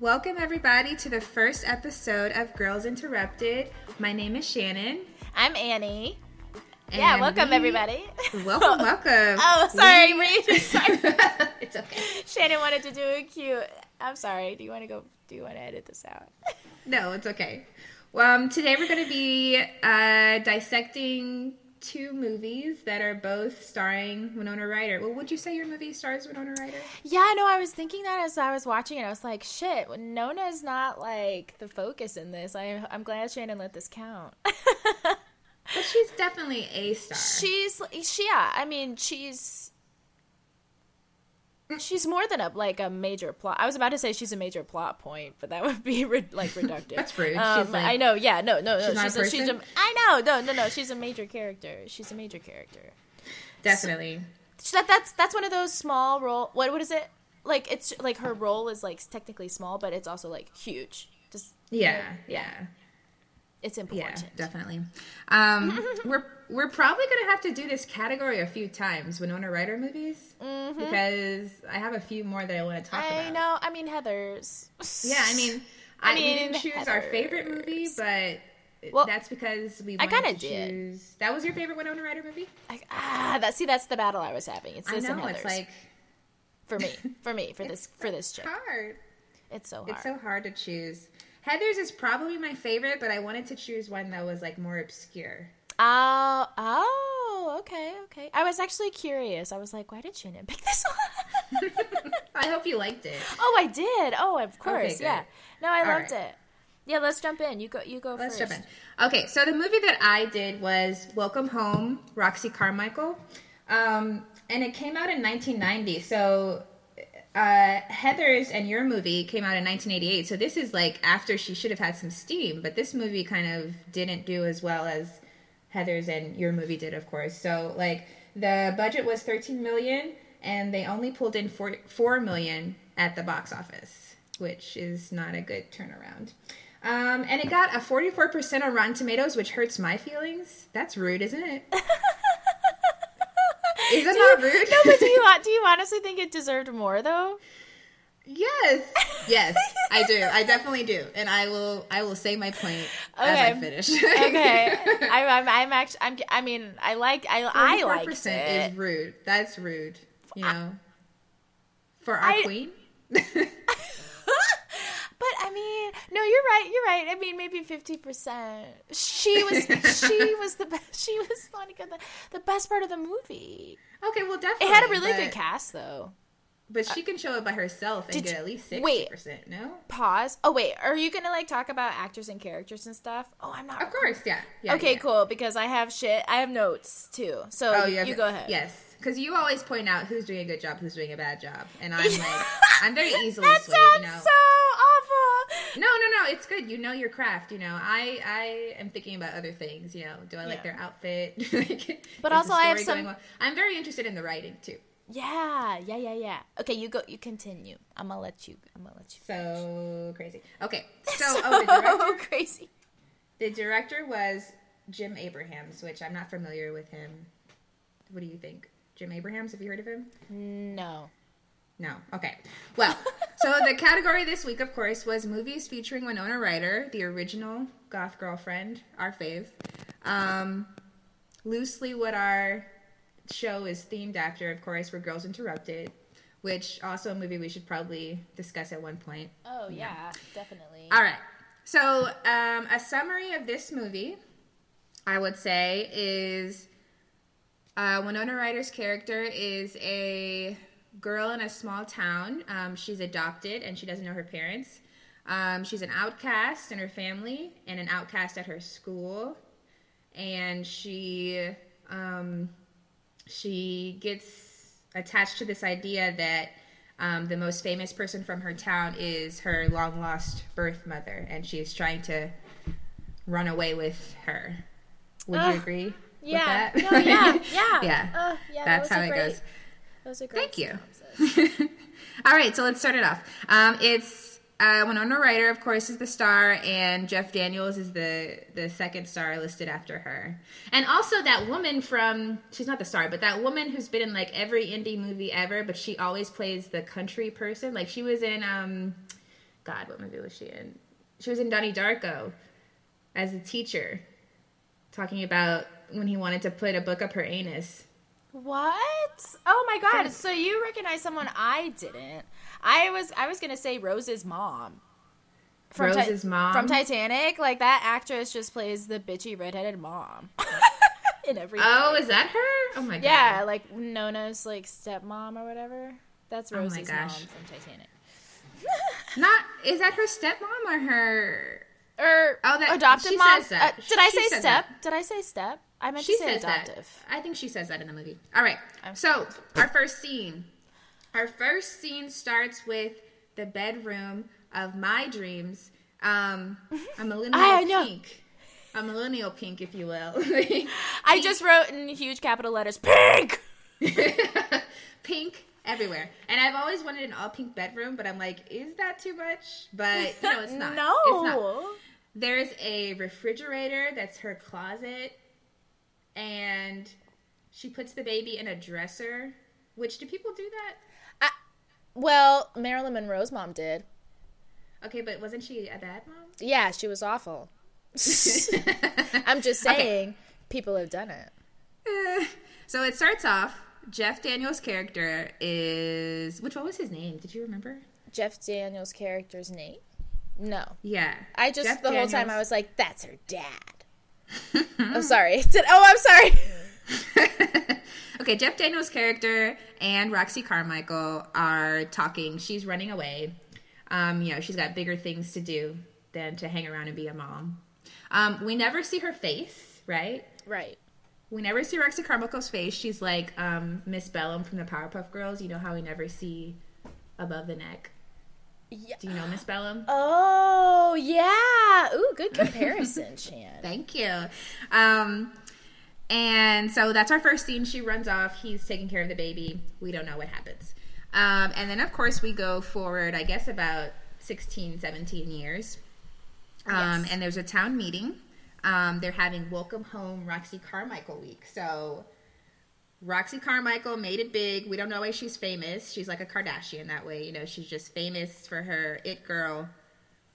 Welcome, everybody, to the first episode of Girls Interrupted. My name is Shannon. I'm Annie. yeah, welcome we- everybody. Welcome, welcome. Oh, sorry, We- you just sorry? it's okay. Shannon wanted to do a cute. I'm sorry. Do you want to go? Do you want to edit this out? No, it's okay. Well, um, today we're going to be uh, dissecting two movies that are both starring Winona Ryder. Well, would you say your movie stars Winona Ryder? Yeah, no, I was thinking that as I was watching it. I was like, shit, Nona's not like the focus in this. I, I'm glad Shannon let this count. But she's definitely a star. she's, she, yeah, I mean, she's. She's more than a like a major plot. I was about to say she's a major plot point, but that would be re- like reductive. That's rude. Um, like- I know. Yeah. No. No. No. She's She's, a, she's a. I know. No. No. No. She's a major character. She's a major character. definitely. So that that's that's one of those small role. What what is it? Like it's like her role is like technically small, but it's also like huge. Just Yeah, yeah. It's important. Yeah, definitely. Um, we're we're probably gonna have to do this category a few times, Winona Ryder movies, because I have a few more that I want to talk Mm-hmm. I about. know. I mean, Heather's. Yeah, I mean, I, we mean, didn't choose our favorite movie, but Well, that's because we. I kinda did. Choose... That was your favorite Winona Ryder movie? I, ah, that see, that's the battle I was having. It's I this and know Heather's it's like for me, for me, for this, for this chick. hard. It's so hard. It's so hard to choose. Heather's is probably my favorite, but I wanted to choose one that was like more obscure. Oh, oh, okay, okay. I was actually curious. I was like, why did Shannon pick this one? I hope you liked it. oh, I did. Oh, of course, good. yeah. No, I All loved right. it. Yeah, let's jump in. You go. You go Let's first. jump in. Okay, so the movie that I did was Welcome Home, Roxy Carmichael. Um, and it came out in 1990. So uh, Heather's and your movie came out in 1988. So this is like after she should have had some steam, but this movie kind of didn't do as well as Heather's and your movie did, of course. So like the budget was 13 million, and they only pulled in 4, 4 million at the box office, which is not a good turnaround. Um, and it got a 44% on Rotten Tomatoes, which hurts my feelings. That's rude, isn't it? Is it Do not you- rude? No, but do you do you honestly think it deserved more though? yes, yes, I do. I definitely do, and I will. I will say my point as I finish. Okay, I'm, I'm, I'm actually, I'm, I mean, I like, I, I percent it. is rude. That's rude. You know, for our I- queen. But I mean, no, you're right. You're right. I mean, maybe fifty percent. She was, she was the best. She was like the, the best part of the movie. okay, well, definitely. It had a really but, good cast, though. But she can show it by herself and Did get you- at least sixty wait. percent. No, Pause. Oh wait, are you gonna like talk about actors and characters and stuff? Oh, I'm not. of course, yeah. yeah Okay, yeah. cool. Because I have shit. I have notes too. So Oh, you, have- go ahead. Yes, because you always point out who's doing a good job, who's doing a bad job, and I'm like, I'm very easily That swayed. sounds You know, so awful. No, no, no, it's good. You know your craft. You know, I, I am thinking about other things. You know, do I like Yeah. their outfit? Like, But also I have some-? I'm very interested in the writing too. Yeah, yeah, yeah, yeah. Okay, you go. You continue. I'm gonna let you. I'm gonna let you. So crazy. Okay, so oh, the director, crazy. the director was Jim Abrahams, which I'm not familiar with him. What do you think, Jim Abrahams? Have you heard of him? No. No. Okay. Well, so the category this week, of course, was movies featuring Winona Ryder, the original goth girlfriend, our fave. Um, loosely, what our show is themed after, of course, were Girls Interrupted, which also a movie we should probably discuss at one point. Oh yeah, definitely. All right. So, um, a summary of this movie, I would say, is uh, Winona Ryder's character is a girl in a small town. Um, she's adopted and she doesn't know her parents. Um, she's an outcast in her family and an outcast at her school. And she um, she gets attached to this idea that um, the most famous person from her town is her long lost birth mother, and she is trying to run away with her. Would you agree Yeah. with that? No, yeah, yeah. yeah. Uh, yeah, That's was how it great- goes. That was a great Thank you. All right, so let's start it off. Um, it's uh, Winona Ryder, of course, is the star, and Jeff Daniels is the the second star listed after her. And also that woman from she's not the star, but that woman who's been in like every indie movie ever, but she always plays the country person. Like she was in um, God, what movie was she in? She was in Donnie Darko as a teacher, talking about when he wanted to put a book up her anus. What? Oh my god! From- So you recognize someone I didn't? I was I was gonna say Rose's mom. Ti- Rose's mom? from Titanic. Like that actress just plays the bitchy redheaded mom in every. Oh, is that her? Oh my god. yeah, like Nona's like stepmom or whatever. That's Oh Rose's mom from Titanic. Not is that her stepmom or her? Or Oh, that- adoptive she mom. Uh, did I say step? that. Did I say step? I meant She to say says adoptive. that. I think she says that in the movie. All right. I'm So our first scene. Our first scene starts with the bedroom of my dreams. Um, a millennial I know. pink. A millennial pink, if you will. I just wrote in huge capital letters, pink. pink everywhere. And I've always wanted an all pink bedroom, but I'm like, is that too much? But you know, it's not. no. It's not. There's a refrigerator that's her closet, and she puts the baby in a dresser. Which do people do that? Well, Marilyn Monroe's mom did. Okay, but wasn't she a bad mom? Yeah, she was awful. I'm just Okay. saying, people have done it. So it starts off. Jeff Daniels' character is which? What was his name? Did you remember? Jeff Daniels' character's name? No. Yeah, I just, Jeff the whole time, I was like, that's her dad. oh, sorry. Oh, I'm sorry. okay, Jeff Daniels' character and Roxy Carmichael are talking. She's running away. Um, you know, she's got bigger things to do than to hang around and be a mom. Um, we never see her face, right? Right. We never see Roxy Carmichael's face. She's like um, Miss Bellum from the Powerpuff Girls. You know how we never see above the neck. Yeah. Do you know Miss Bellum? Oh, yeah. Ooh, good comparison, Shan. Thank you. Um, and so that's our first scene. She runs off. He's taking care of the baby. We don't know what happens. Um, and then, of course, we go forward, I guess, about 16, 17 years. Um, Yes. And there's a town meeting. Um, they're having Welcome Home Roxy Carmichael Week. So Roxy Carmichael made it big. We don't know why she's famous. She's like a Kardashian that way. You know, she's just famous for her it girl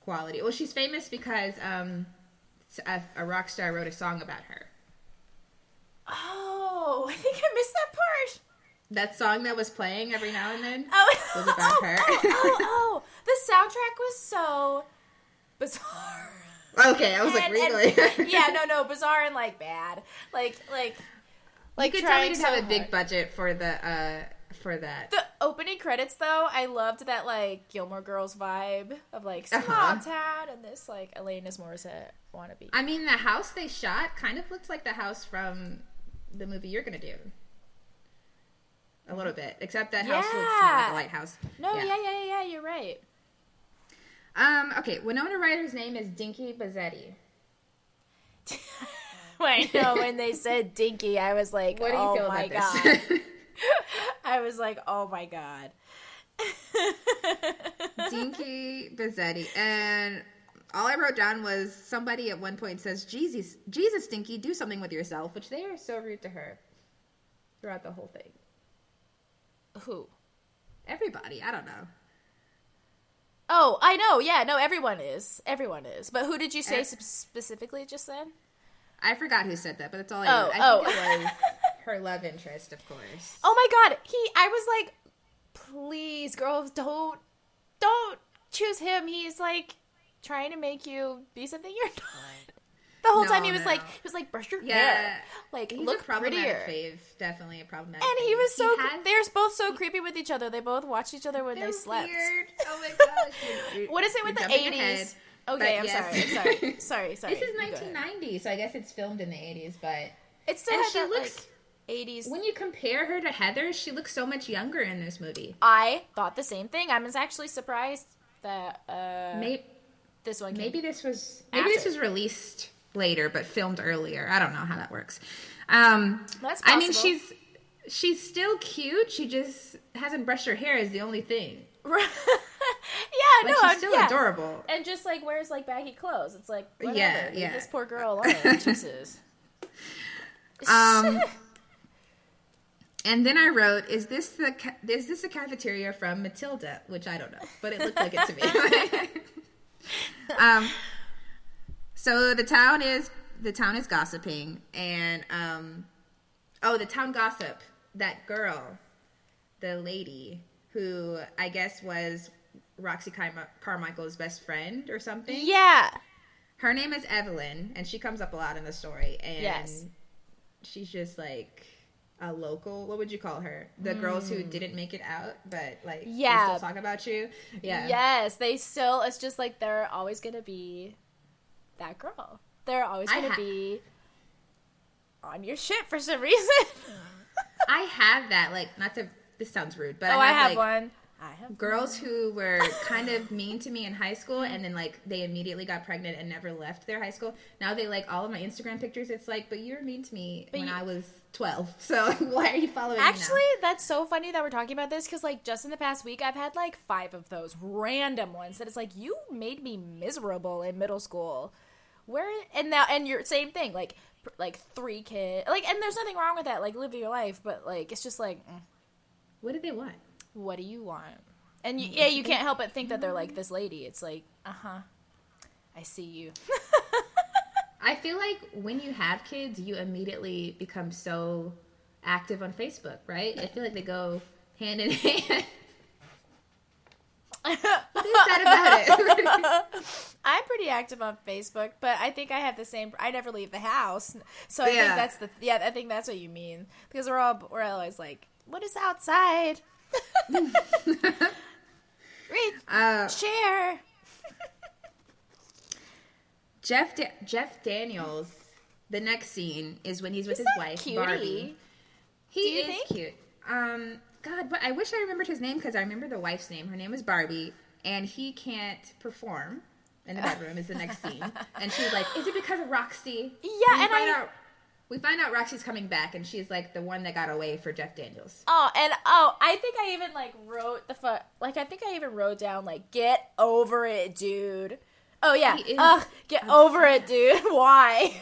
quality. Well, she's famous because um, a, a rock star wrote a song about her. Oh, I think I missed that part. That song that was playing every now and then. Oh, Was about her. Oh, oh, oh. the soundtrack was so bizarre. Okay, I was like, really? and- yeah, no, no, bizarre and like bad, like, like, like you could tell we trying didn't so have a big hard. budget for the uh for that. The opening credits, though, I loved that like Gilmore Girls vibe of like small Uh-huh. town and this like Alanis Morissette wannabe. I mean, the house they shot kind of looks like the house from the movie you're gonna do. A little bit, except that house looks more like Yeah. a lighthouse. No, yeah, yeah, yeah, yeah, you're right. Um. Okay. Winona Ryder's name is Dinky Bossetti. Wait, no, when they said Dinky, I was like, What do you oh feel my about god. this? I was like, oh my god. Dinky Bossetti, and all I wrote down was somebody at one point says, "Jesus, Jesus, Dinky, do something with yourself," which they are so rude to her throughout the whole thing. Who? Everybody, I don't know. Oh, I know. Yeah, no, everyone is. Everyone is. But who did you say sp- specifically just then? I forgot who said that, but that's all I know. Oh. I oh. think it was her love interest, of course. Oh my god, he I was like, please, girls, don't don't choose him. He's like trying to make you be something you're not. The whole No, time he was no. like he was like, brush your Yeah, hair. Like he's look a problematic prettier. fave. Definitely a problematic. And he fave. was so has- they're both so creepy with each other. They both watched each other when they're they slept. Weird. Oh my gosh. What is it with the eighties? Okay, But I'm yes. sorry. I'm sorry. Sorry, sorry. This is You go ahead. 1990, so I guess it's filmed in the 80s. But It still and she that looks. like eighties when you compare her to Heather, she looks so much younger in this movie. I thought the same thing. I was actually surprised that uh Maybe, this one came maybe this was maybe this was released later, but filmed earlier. I don't know how that works. Um, That's I mean, she's she's still cute. She just hasn't brushed her hair. Is the only thing. yeah, But no, she's still yeah. adorable. And just like wears like baggy clothes. It's like whatever. Yeah, leave yeah. This poor girl alone. Jesus. Um, And then I wrote, "Is this the ca- is this a cafeteria from Matilda?" Which I don't know, but it looked like it to me. um, so the town is the town is gossiping, and um, oh, the town gossip. That girl, the lady who I guess was Roxy Car- Carmichael's best friend or something. Yeah. Her name is Evelyn, and she comes up a lot in the story. And Yes. she's just like a local. What would you call her? The girls who didn't make it out, but like they Hmm. Yeah. still talk about you. Yeah. Yes, they still. It's just like they're always gonna be that girl. They're always gonna ha- be on your shit for some reason. I have that. Like, not to. This sounds rude, but oh, I I have, have like, one. I have girls who were kind of mean to me in high school and then like they immediately got pregnant and never left their high school now they like all of my instagram pictures it's like but you were mean to me But when you- i was 12 so why are you following Actually, that's so funny that we're talking about this because, like, just in the past week, I've had like five of those random ones that it's like you made me miserable in middle school. Where and now and you're same thing, like, like three kids, like, and there's nothing wrong with that, like, live your life, but like, it's just like, mm, what do they want what do you want? And you, yeah, you can't help but think that they're like this lady. It's like, uh huh, I see you. i feel like when you have kids you immediately become so active on facebook right i feel like they go hand in hand what is that about it I'm pretty active on Facebook, but I think I have the same. I never leave the house, so I Yeah. think that's the yeah. I think that's what you mean because we're all we're always like, "What is outside?" Read, uh, share. Jeff da- Jeff Daniels. The next scene is when he's with He's his wife cutie. Barbie. He is think? cute. Um, God, but I wish I remembered his name because I remember the wife's name. Her name is Barbie, and he can't perform in the bedroom. is the next scene, and she's like, "Is it because of Roxy?" Yeah, and find I- out we find out Roxy's coming back, and she's like the one that got away for Jeff Daniels. Oh, and oh, I think I even like wrote the fu- like I think I even wrote down like, "Get over it, dude." Oh yeah, ugh, get over it, dude. Why?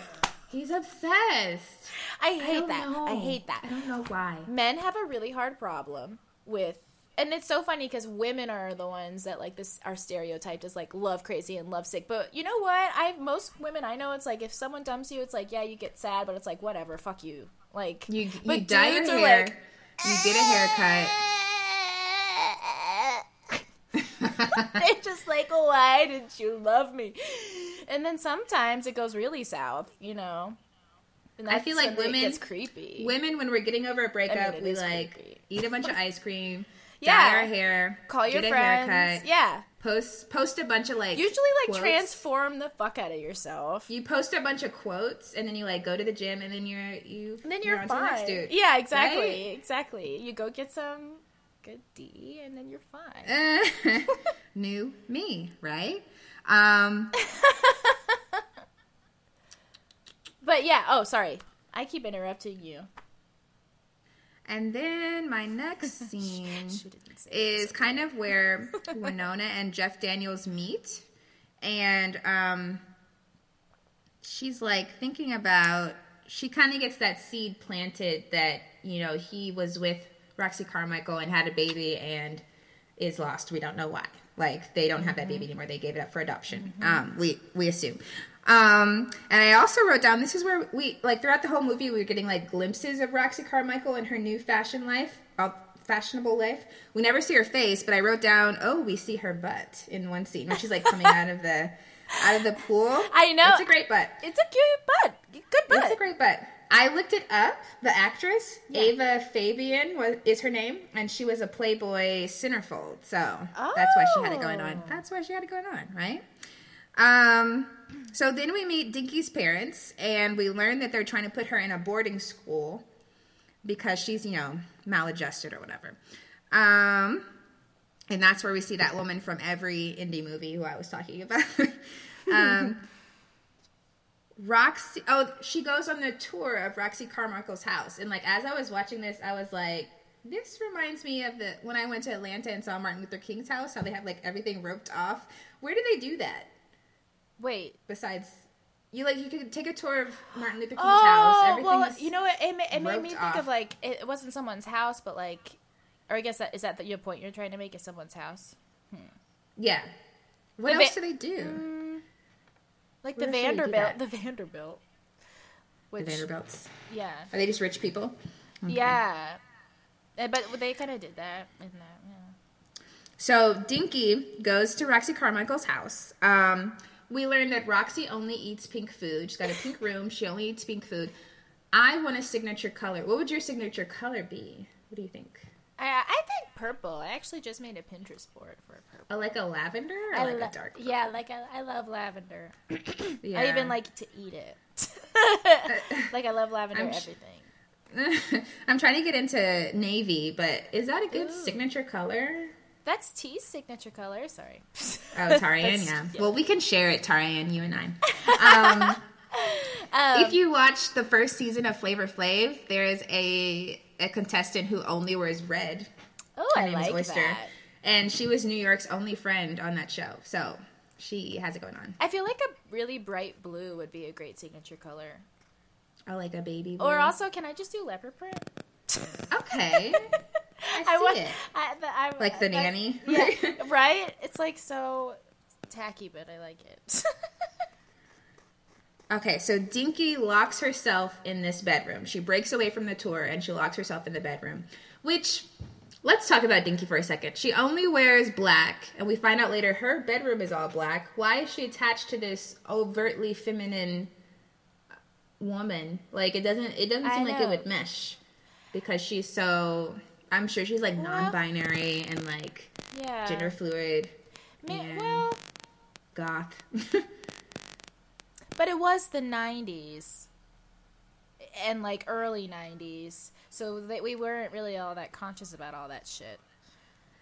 He's obsessed. I I hate don't that. I hate that. I don't know why. men have a really hard problem with and it's so funny because women are the ones that like this are stereotyped as like love crazy and love sick but you know what i most women i know it's like if someone dumps you it's like yeah you get sad but it's like whatever fuck you like You you dye your hair. like you get a haircut. they're just like why didn't you love me and then sometimes it goes really south you know and I feel like women- It's creepy Women, when we're getting over a breakup, it we like creepy. eat a bunch of ice cream, Yeah. dye our hair, call your friends haircut, yeah post post a bunch of like usually like quotes. transform the fuck out of yourself You post a bunch of quotes, and then you like go to the gym, and then you're you. And then you're, the fine. next dude. Yeah, exactly. Right? Exactly. You go get some good D and then you're fine. Uh, new me, right? Um, But yeah, oh sorry. I keep interrupting you. And then my next scene She didn't say is kind of where Winona and Jeff Daniels meet, and um, she's like thinking about. She kind of gets that seed planted that you know he was with Roxy Carmichael and had a baby and is lost. We don't know why. Like they don't have that baby anymore. They gave it up for adoption. Um, we we assume. Um, and I also wrote down this is where we like throughout the whole movie we were getting like glimpses of Roxy Carmichael and her new fashion life, uh, fashionable life. We never see her face, but I wrote down oh we see her butt in one scene when she's like coming out of the out of the pool. I know. it's a great butt. It's a cute butt. Good butt. It's a great butt. I looked it up. The actress Ava Fabian was is her name, and she was a Playboy centerfold. So that's why she had it going on. Oh. That's why she had it going on, right? Um. So then we meet Dinky's parents, and we learn that they're trying to put her in a boarding school because she's, you know, maladjusted or whatever. Um. And that's where we see that woman from every indie movie who I was talking about. um. Roxy. Oh, she goes on the tour of Roxy Carmichael's house, and like as I was watching this, I was like, "This reminds me of the when I went to Atlanta and saw Martin Luther King's house. How they have like everything roped off. Where do they do that Wait. besides you like you could take a tour of Martin Luther King's house. Oh, Everything well, you know what? It, it made me think off. of like it, it wasn't someone's house, but like, or I guess that is that the, your point you're trying to make is someone's house, yeah. What The else va- do they do? like Where the Vanderbilt, the Vanderbilt, which the Vanderbilts. yeah, Are they just rich people? yeah, Eh, but they kind of did that in that. Yeah. So Dinky goes to Roxy Carmichael's house. Um, we learned that Roxy only eats pink food. She's got a pink room. She only eats pink food. I want a signature color. What would your signature color be? What do you think? I, I think purple. I actually just made a Pinterest board for purple. A, like a lavender or I like lo- a dark? purple? Yeah, like I, I love lavender. Yeah. I even like to eat it. like I love lavender I'm sh- everything. I'm trying to get into navy, but is that a good Ooh. signature color? That's T's signature color. Sorry. Oh, Tarian, yeah. yeah. Well, we can share it, Tarian, you and I. Um, Um, if you watch the first season of Flavor Flav, there is a a contestant who only wears red. oh, Her I name is like Oyster, that. and she was New York's only friend on that show. So she has it going on. I feel like a really bright blue would be a great signature color. I like a baby. Blue. Or also, can I just do leopard print? Okay, I see wa- it. I, I, Like the nanny. Yeah, right? It's like so tacky, but I like it. Okay, so Dinky locks herself in this bedroom. She breaks away from the tour and she locks herself in the bedroom. Which, let's talk about Dinky for a second. She only wears black, and we find out later her bedroom is all black. Why is she attached to this overtly feminine woman? Like it doesn't it doesn't seem like it would mesh because she's so. I'm sure she's like Well- non-binary and like yeah. gender fluid, and well, goth. but it was the 90s and like early 90s. So that we weren't really all that conscious about all that shit.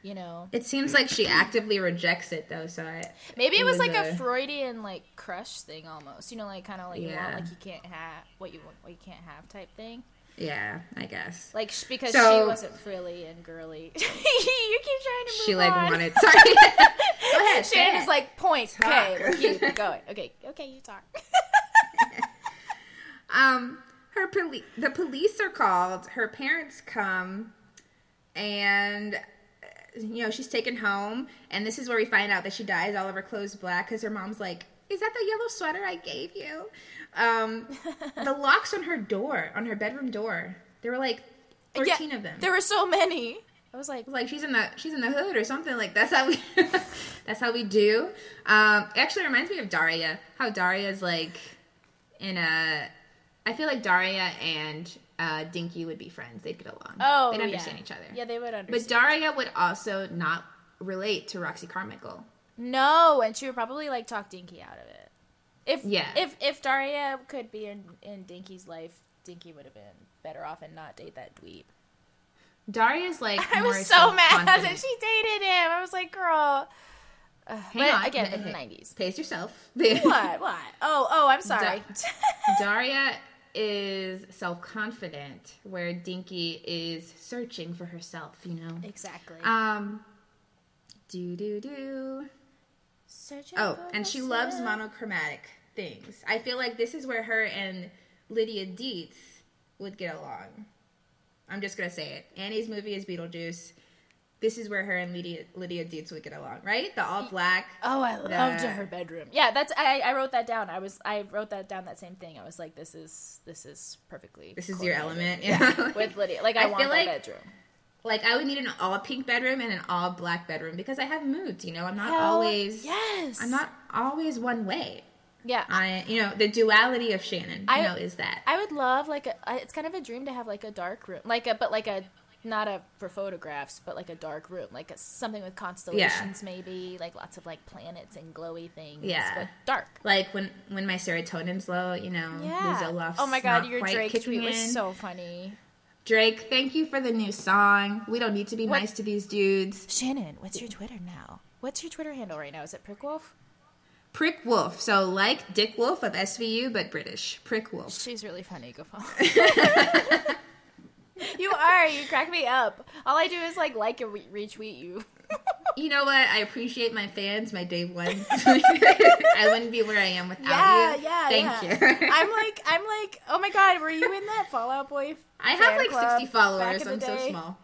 You know? it seems like she actively rejects it though. So I, Maybe it was like a a- Freudian like crush thing almost. You know, like kind of like you want like you can't have what you want, what you can't have type thing. Yeah, I guess. Like because So- she wasn't frilly and girly. you keep trying to move She like on. wanted. Sorry. Go ahead. say Shannon it. is like points. Okay, Talk. we'll keep going. Okay, okay, you talk. um, her poli- the police are called. Her parents come, and you know she's taken home. And this is where we find out that she dyes all of her clothes black because her mom's like, "Is that the yellow sweater I gave you?" Um, the locks on her door, on her bedroom door, there were like thirteen Yeah, of them. There were so many. I was like, like she's in the she's in the hood or something like that's how we that's how we do um it actually reminds me of daria how daria's like in a i feel like daria and uh dinky would be friends they'd get along oh, they'd yeah. understand each other Yeah, they would but daria would also not relate to roxy carmichael no, and she would probably like talk Dinky out of it. If Yeah. if if Daria could be in in Dinky's life, Dinky would have been better off and not date that dweeb. daria's like I was so mad that she dated him. I was like, girl. Uh, Hang but on. again, Hey, in the nineties. pace yourself What? What? Oh, oh, I'm sorry. daria is self-confident where dinky is searching for herself you know exactly. Um, do do do. Searching Oh, and she loves monochromatic things. I feel like this is where her and Lydia Deetz would get along. I'm just gonna say it. Annie's movie is Beetlejuice. This is where her and Lydia Lydia Deetz would get along, right? The all black. Oh, I loved the- her bedroom. Yeah, that's I, I wrote that down. I was I wrote that down that same thing. I was like, this is this is perfectly. This is your element, yeah. with Lydia. Like I, I want feel that like- bedroom. Like I would need an all pink bedroom and an all black bedroom because I have moods. You know, I'm not Hell, always. yes. I'm not always one way. Yeah, I, you know, the duality of Shannon, you I- know, is that. I would love like a. It's kind of a dream to have like a dark room, like a but like a not a for photographs, but like a dark room, like a, something with constellations, maybe like lots of like planets and glowy things. Yeah. but dark. like when when my serotonin's low, you know, Yeah. Oh my god, your Drake tweet was so funny. Drake, thank you for the new song. We don't need to be What- nice to these dudes. Shannon, what's your Twitter now? What's your Twitter handle right now? Is it Prickwolf? Prick Wolf, so like Dick Wolf of SVU, but British. Prick Wolf. She's really funny. Go follow. you are. You crack me up. All I do is like like and re- retweet you. You know what? I appreciate my fans, my day ones. I wouldn't be where I am without Yeah, you. yeah, Thank yeah. you. I'm like, I'm like, oh my god, were you in that Fallout Boy? I have like club 60 followers. I'm so small.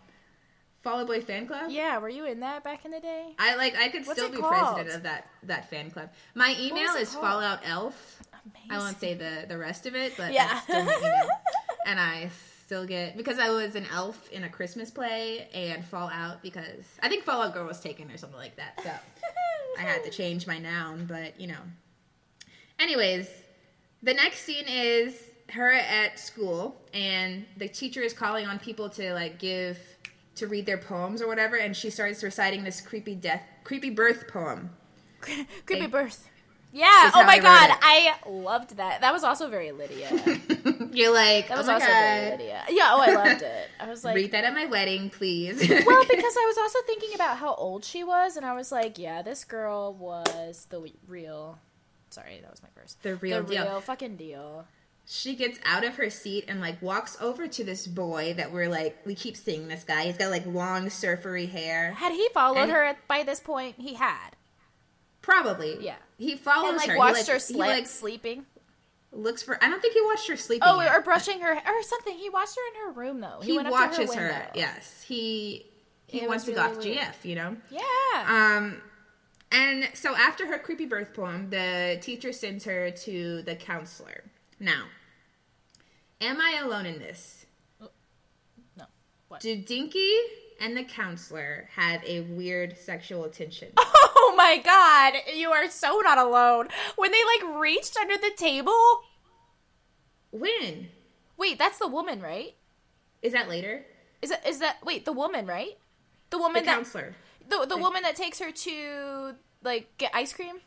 Fallout Boy fan club? Yeah, were you in that back in the day? I like I could What's still be called? president of that that fan club. My email is called? Fallout Elf. Amazing. I won't say the the rest of it, but Yeah. that's still my email. and I still get because I was an elf in a Christmas play and Fallout because I think Fallout Girl was taken or something like that. So I had to change my noun, but you know. Anyways, the next scene is her at school and the teacher is calling on people to like give to read their poems or whatever and she starts reciting this creepy death creepy birth poem. Creepy birth. Yeah. Oh my god, it. I loved that. That was also very Lydia. You're like, That was oh also God. very Lydia. Yeah. Oh, I loved it. I was like, Read that at my wedding, please. well, because I was also thinking about how old she was, and I was like, yeah, this girl was the real. Sorry, that was my first. The real the deal. real fucking deal. she gets out of her seat and like walks over to this boy that we're like we keep seeing this guy. He's got like long surfery hair. Had he followed And- her at, by this point? He had. Probably. Yeah. He follows And like her. He, watched like- her he, like sleeping. looks for I don't think he watched her sleeping. Oh, yet. or brushing her or something. He watched her in her room though. He, he watches her. her. Yes. He he It wants to go off weird. GF, you know? Yeah. Um, and so after her creepy birth poem, the teacher sends her to the counselor. Now, am I alone in this? no. What? Do Dinky and the counselor have a weird sexual attention? Oh my god, you are so not alone. When they like reached under the table. when? Wait, that's the woman, right? Is that later? Is that is that wait the woman, right? The The woman that counselor. the the woman that takes her to like get ice cream.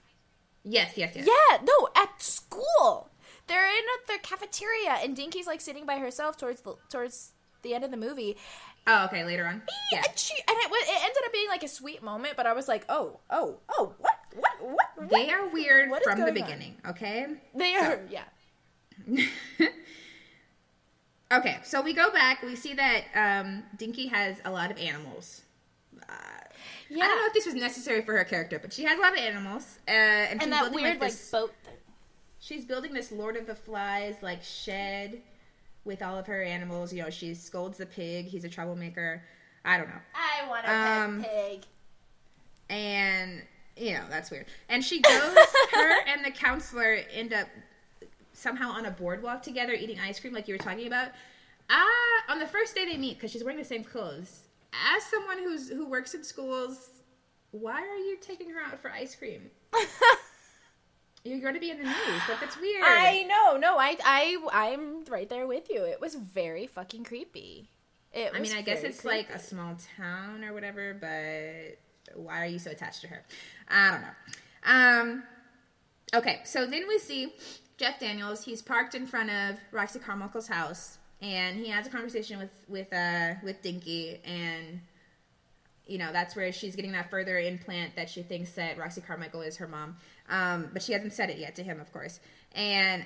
Yes, yes, yes. Yeah, no, at school. They're in the cafeteria, and Dinky's like sitting by herself towards the towards the end of the movie. Oh, okay, later on. Yeah. And she and it, it ended up being like a sweet moment, but I was like, oh, oh, oh, what, what, what? what? They are weird What from the going on? beginning, okay? They are, yeah. okay, so we go back. We see that um, Dinky has a lot of animals. Uh, Yeah. I don't know if this was necessary for her character, but she has a lot of animals, uh, and, she's and that weird like, this, boat. She's building this Lord of the Flies like shed with all of her animals. You know, she scolds the pig. He's a troublemaker. I don't know, I want a Um, pet pig. and you know that's weird. And she goes. her and the counselor end up somehow on a boardwalk together eating ice cream, like you were talking about. Ah, on the first day they meet because she's wearing the same clothes. As someone who's who works in schools, why are you taking her out for ice cream? You're going to be in the news. Like that's weird. I know, no, I, I, I'm right there with you. It was very fucking creepy. It I mean, I guess it's like a small town or whatever, but why are you so attached to her? I don't know. Um, okay, so then we see Jeff Daniels. He's parked in front of Roxy Carmichael's house, and he has a conversation with with uh, with Dinky, and you know that's where she's getting that further implant that she thinks that Roxy Carmichael is her mom, um, but she hasn't said it yet to him, of course, and.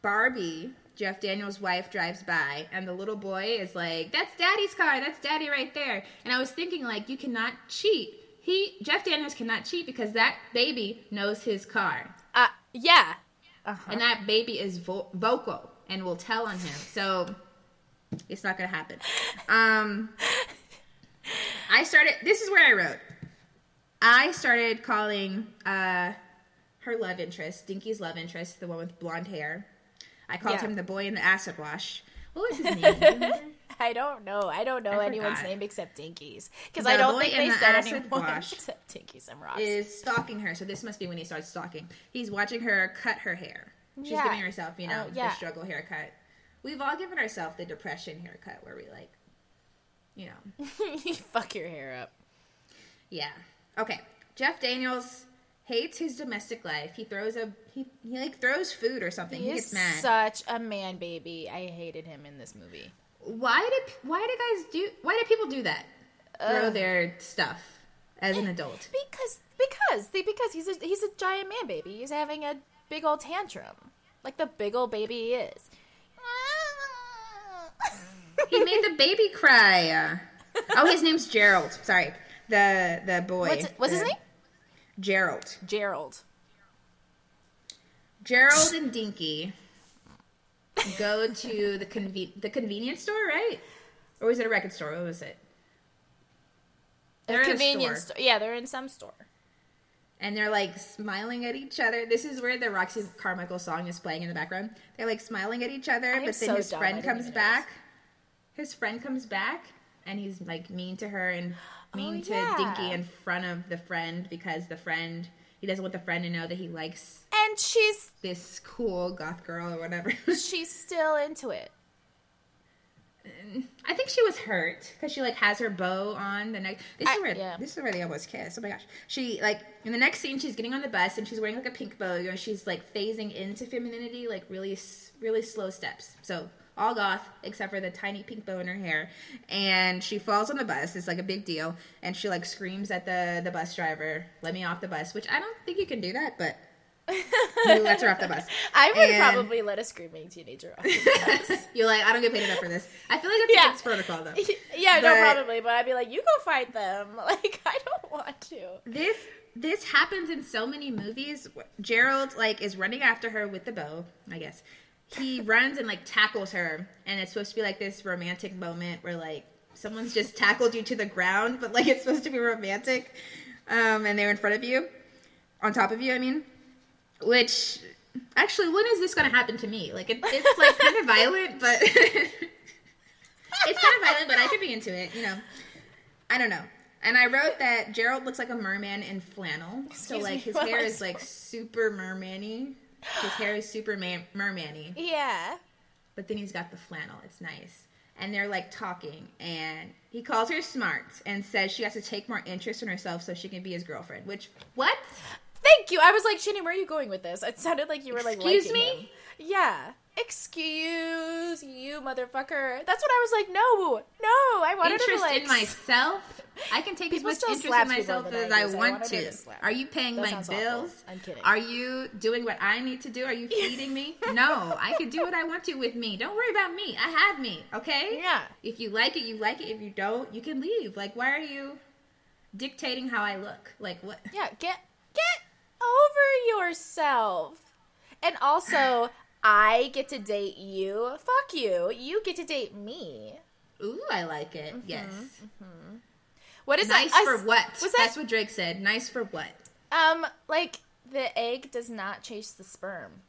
Barbie, Jeff Daniels' wife, drives by, and the little boy is like, "That's Daddy's car. That's Daddy right there." And I was thinking, like, you cannot cheat. He, Jeff Daniels, cannot cheat because that baby knows his car, uh, yeah. Uh-huh. and that baby is vo- vocal and will tell on him. So it's not gonna happen. Um, I started. This is where I wrote. I started calling uh, her love interest, Dinky's love interest, the one with blonde hair. I called Yeah. him the boy in the acid wash. What was his name? Do you remember? I don't know. I don't know I anyone's forgot. name except Dinky's because I don't think in they the said acid anyone wash except Dinky's and Ross. is stalking her. So this must be when he starts stalking. He's watching her cut her hair. She's Yeah. giving herself, you know, Oh, yeah. the struggle haircut. We've all given ourselves the depression haircut where we like, you know, you fuck your hair up. yeah. Okay, Jeff Daniels hates his domestic life. He throws a he, he like throws food or something. He, He gets mad. such a man baby. I hated him in this movie. why did why do guys do why do people do that? Throw Ugh. their stuff as an adult. Because because they because he's a he's a giant man baby. He's having a big old tantrum, like the big old baby he is. He made the baby cry. Oh, his name's Gerald. Sorry. the the boy. What's, what's his name? Gerald. Gerald. Gerald and Dinky go to the conven- the convenience store, right? Or was it a record store? What was it? They're A convenience store. Yeah, they're in some store. and they're like smiling at each other. This is where the Roxy Carmichael song is playing in the background. They're like smiling at each other, but then so his dumb. Friend comes back. His friend comes back and he's like mean to her and mean Oh, to. Dinky in front of the friend because the friend he doesn't want the friend to know that he likes And she's this cool goth girl or whatever. she's still into it. I think she was hurt because she like has her bow on the next. This I- is where yeah. this is where they almost kiss. Oh my gosh! She like in the next scene, she's getting on the bus and she's wearing like a pink bow. You know, she's like phasing into femininity, like really, really slow steps. So all goth except for the tiny pink bow in her hair. And she falls on the bus. It's like a big deal. And she like screams at the the bus driver, "Let me off the bus!" Which I don't think you can do that, but he lets her off the bus. I would And- probably let a screaming teenager off the bus. You're like, I don't get paid enough for this. I feel like that's Yeah. against protocol though. yeah, no, But- probably. But I'd be like, you go fight them. Like, I don't want to. this this happens in so many movies. Gerald like is running after her with the bow, I guess. He runs and like tackles her, and it's supposed to be like this romantic moment where like someone's just tackled you to the ground, but like it's supposed to be romantic, um, and they're in front of you, on top of you. I mean, which actually, when is this going to happen to me? Like it, it's like kind of violent, but it's kind of violent, but I could be into it. You know, I don't know. And I wrote that Gerald looks like a merman in flannel. so like his hair is like super mermany. His hair is super man- mermany, Yeah. but then he's got the flannel. It's nice. And they're like talking, and he calls her smart and says she has to take more interest in herself so she can be his girlfriend. Which what? Thank you. I was like, Shanny, where are you going with this? It sounded like you were like, Excuse me? him. Yeah. Excuse you, motherfucker. That's what I was like. No, no. I wanted interest to like. in myself. I can take as much interest in myself as I I want to. Are you paying That my sounds awful. bills? I'm kidding. Are you doing what I need to do? Are you feeding me? no, I can do what I want to with me. Don't worry about me. I have me. Okay. Yeah. If you like it, you like it. If you don't, you can leave. Like, why are you dictating how I look? Like, what? Yeah, get get over yourself. And also, I get to date you. Fuck you. You get to date me. Ooh, I like it. Mm-hmm. Yes. What is Nice that? For s- what? Was That's what Drake said. Nice for what? um like the egg does not chase the sperm.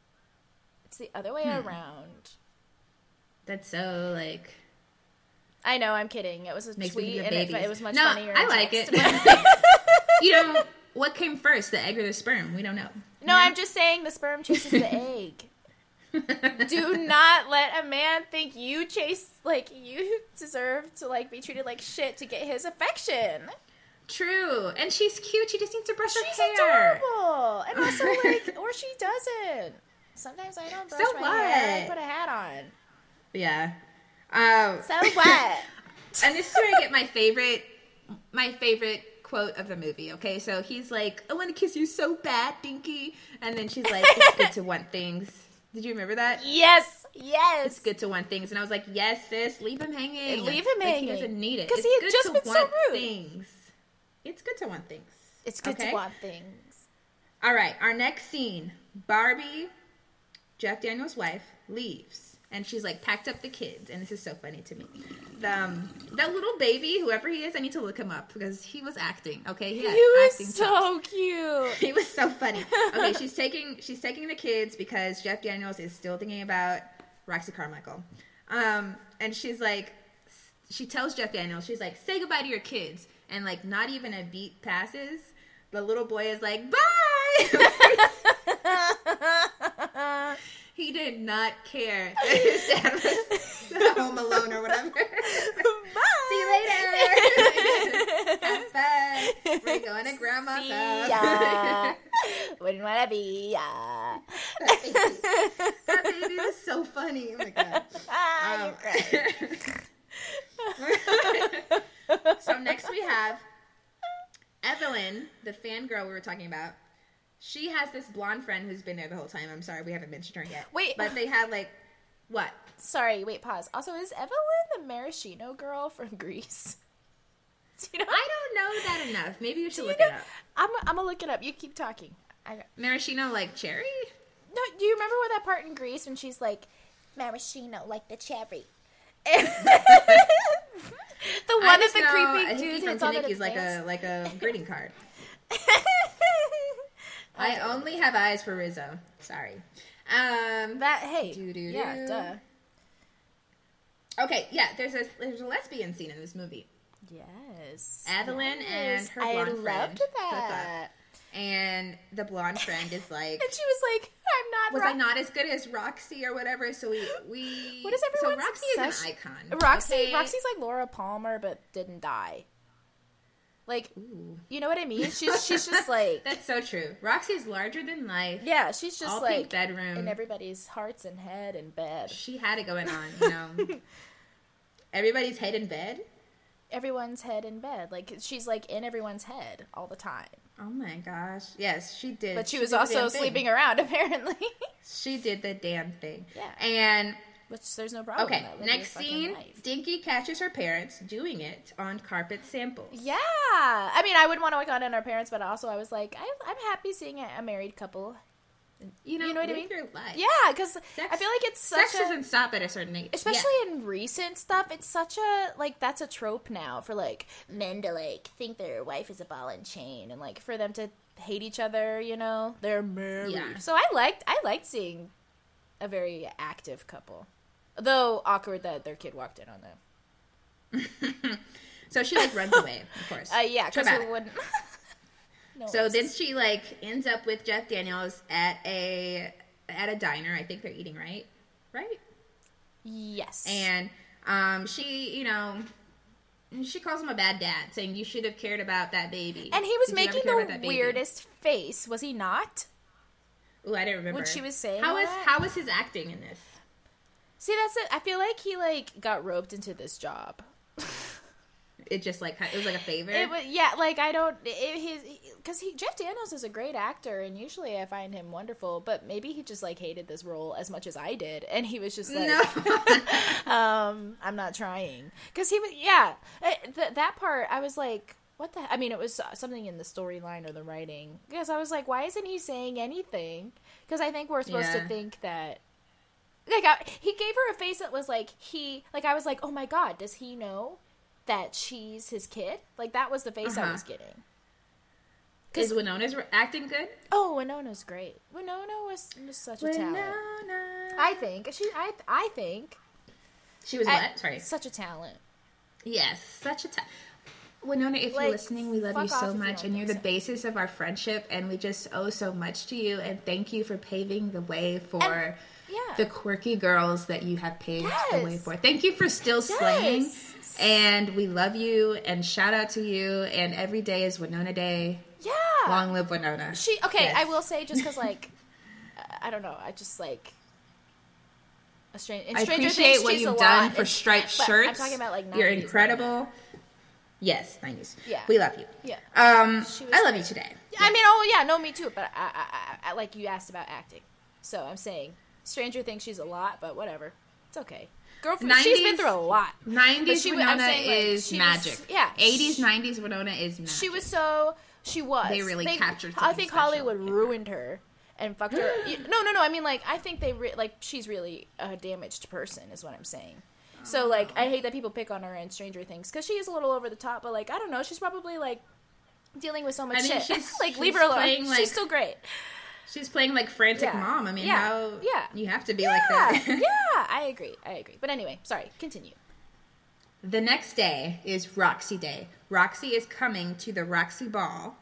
It's the other way Hmm. around. That's so like I know, I'm kidding. It was a tweet and it, it was much no, funnier. I like text. it. you know what came first, the egg or the sperm? We don't know. no, I'm just saying the sperm chases the egg. Do not let a man think you chase like you deserve to like be treated like shit to get his affection. True, and she's cute. She just needs to brush She's her hair. She's adorable, and also like, or she doesn't. Sometimes I don't brush So my hair. I what? put a hat on. Yeah. Um, So what? and this is where I get my favorite, my favorite quote of the movie. Okay, so he's like, "I want to kiss you so bad, Dinky," and then she's like, "It's good to want things." Did you remember that? yes, yes. It's good to want things, and I was like, "Yes, sis, leave him hanging. Leave him Like, hanging. He doesn't need it because he had good just to been so rude. Things. It's good to want things. It's good Okay? to want things. All right, our next scene: Barbie, Jeff Daniels' wife, leaves, and she's like packed up the kids, and this is so funny to me. The, um, that little baby, whoever he is, I need to look him up because he was acting. Okay, He had was chops. so cute. He was so funny. Okay, she's taking she's taking the kids because Jeff Daniels is still thinking about Roxy Carmichael. Um, and she's like, she tells Jeff Daniels, she's like, say goodbye to your kids, and like not even a beat passes. The little boy is like, bye. he did not care that his dad was home alone or whatever. Bye. See you later. Have fun. We're going to grandma's See house. ya. Wouldn't wanna be ya. that, baby, that baby was so funny. Oh my god. Ah, Um, so next we have Evelyn, the fangirl we were talking about. She has this blonde friend who's been there the whole time. I'm sorry we haven't mentioned her yet. Wait. but they had like what? Sorry, wait, pause. Also, is Evelyn the maraschino girl from Grease? you know? I don't know that enough. Maybe you should you look know- it up. I'm, I'm gonna look it up. You keep talking. I, Maraschino like cherry? no, do you remember what that part in Grease when she's like, maraschino like the cherry? the one just the know creepy dude hits on the Tanuki's like a like a greeting card. I only have eyes for Rizzo. Sorry. Um. that hey, Doo-doo-doo. yeah, duh. Okay. Yeah. There's a there's a lesbian scene in this movie. Yes, Evelyn and her I blonde friend loved hook up. that. And the blonde friend is like, And she was like, "I'm not." was Ro- I not as good as Roxy or whatever? So we we. What is everyone? So Roxy is an icon. Roxy, okay? Roxy's like Laura Palmer, but didn't die. Like, Ooh. you know what I mean? She's she's just like, That's so true. Roxy is larger than life. yeah, she's just All like bedroom. in everybody's hearts and head and bed. She had it going on, you know. Everybody's head in bed. Everyone's head in bed. Like she's like in everyone's head all the time. Oh my gosh. Yes, she did. But she was also sleeping around apparently. She did the damn thing. Yeah. And Which there's no problem. okay, with that. Live your next scene, life. Dinky catches her parents doing it on carpet samples. Yeah, I mean, I wouldn't want to work on in our parents, but also I was like, I, I'm happy seeing a, married couple. You know, You know what I mean? Your life. Yeah, because I feel like it's such Sex a, doesn't stop at a certain age. especially in recent stuff. It's such a like that's a trope now for like men to like think their wife is a ball and chain, and like for them to hate each other. You know, they're married. Yeah. So I liked I liked seeing a very active couple, though awkward that their kid walked in on them. so she like runs away, of course. Uh, yeah, because we wouldn't. no, So then she like ends up with Jeff Daniels at a at a diner. I think they're eating right, right? yes, And um, she, you know, she calls him a bad dad, saying you should have cared about that baby. and he was Did making the weirdest face. Was he not? Ooh, I didn't remember when she was saying how was that? how was his acting in this? See, that's it. I feel like he like got roped into this job. It just like it was like a favor. It was yeah, like I don't it, his because he Jeff Daniels is a great actor and usually I find him wonderful, but maybe he just like hated this role as much as I did, and he was just like, no. um, I'm not trying because he was yeah uh, th- that part I was like. What the? I mean, it was something in the storyline or the writing. Because I was like, why isn't he saying anything? Because I think we're supposed to think that like I, he gave her a face that was like he like I was like oh my god does he know that she's his kid like that was the face I Uh-huh. was getting Is Winona's acting good? oh Winona's great Winona was, was such a talent I think she I I think she was I- what? Sorry. such a talent Yes, such a talent. Winona, if Like, you're listening, we love you so if you much, and you're the basis of our friendship, and we just owe so much to you. And thank you for paving the way for And- yeah the quirky girls that you have paved the way for. Thank you for still slaying, and we love you. And shout out to you. And every day is Winona Day. yeah Long live Winona. she okay Yes. I will say just because like I don't know I just like a strange I appreciate Things, what you've done lot, for and- striped shirts. I'm talking about like You're 90s incredible. Yes, 90s. Yeah. We love you. yeah Um, I love you today. Yeah. I mean, oh yeah, no, me too. But I, I, I, like you asked about acting, so I'm saying Stranger Things. She's a lot, but whatever, it's okay. Girlfriend, she's been through a lot. 90s she Winona saying, like, is was- magic. yeah, 80s, she- 90s Winona is magic. She was so she was. They really captured I think special, Hollywood yeah. ruined her and fucked her. no, no, no. I mean, like I think they re- like she's really a damaged person, is what I'm saying. So oh, like, I hate that people pick on her in Stranger Things because she is a little over the top. But like, I don't know, she's probably like dealing with so much shit. like, leave her alone. like- she's still great. She's playing like frantic Yeah. mom. I mean, Yeah. how Yeah. you have to be Yeah, like that. yeah, I agree. I agree. But anyway, sorry. Continue. The next day is Roxy Day. Roxy is coming to the Roxy Ball,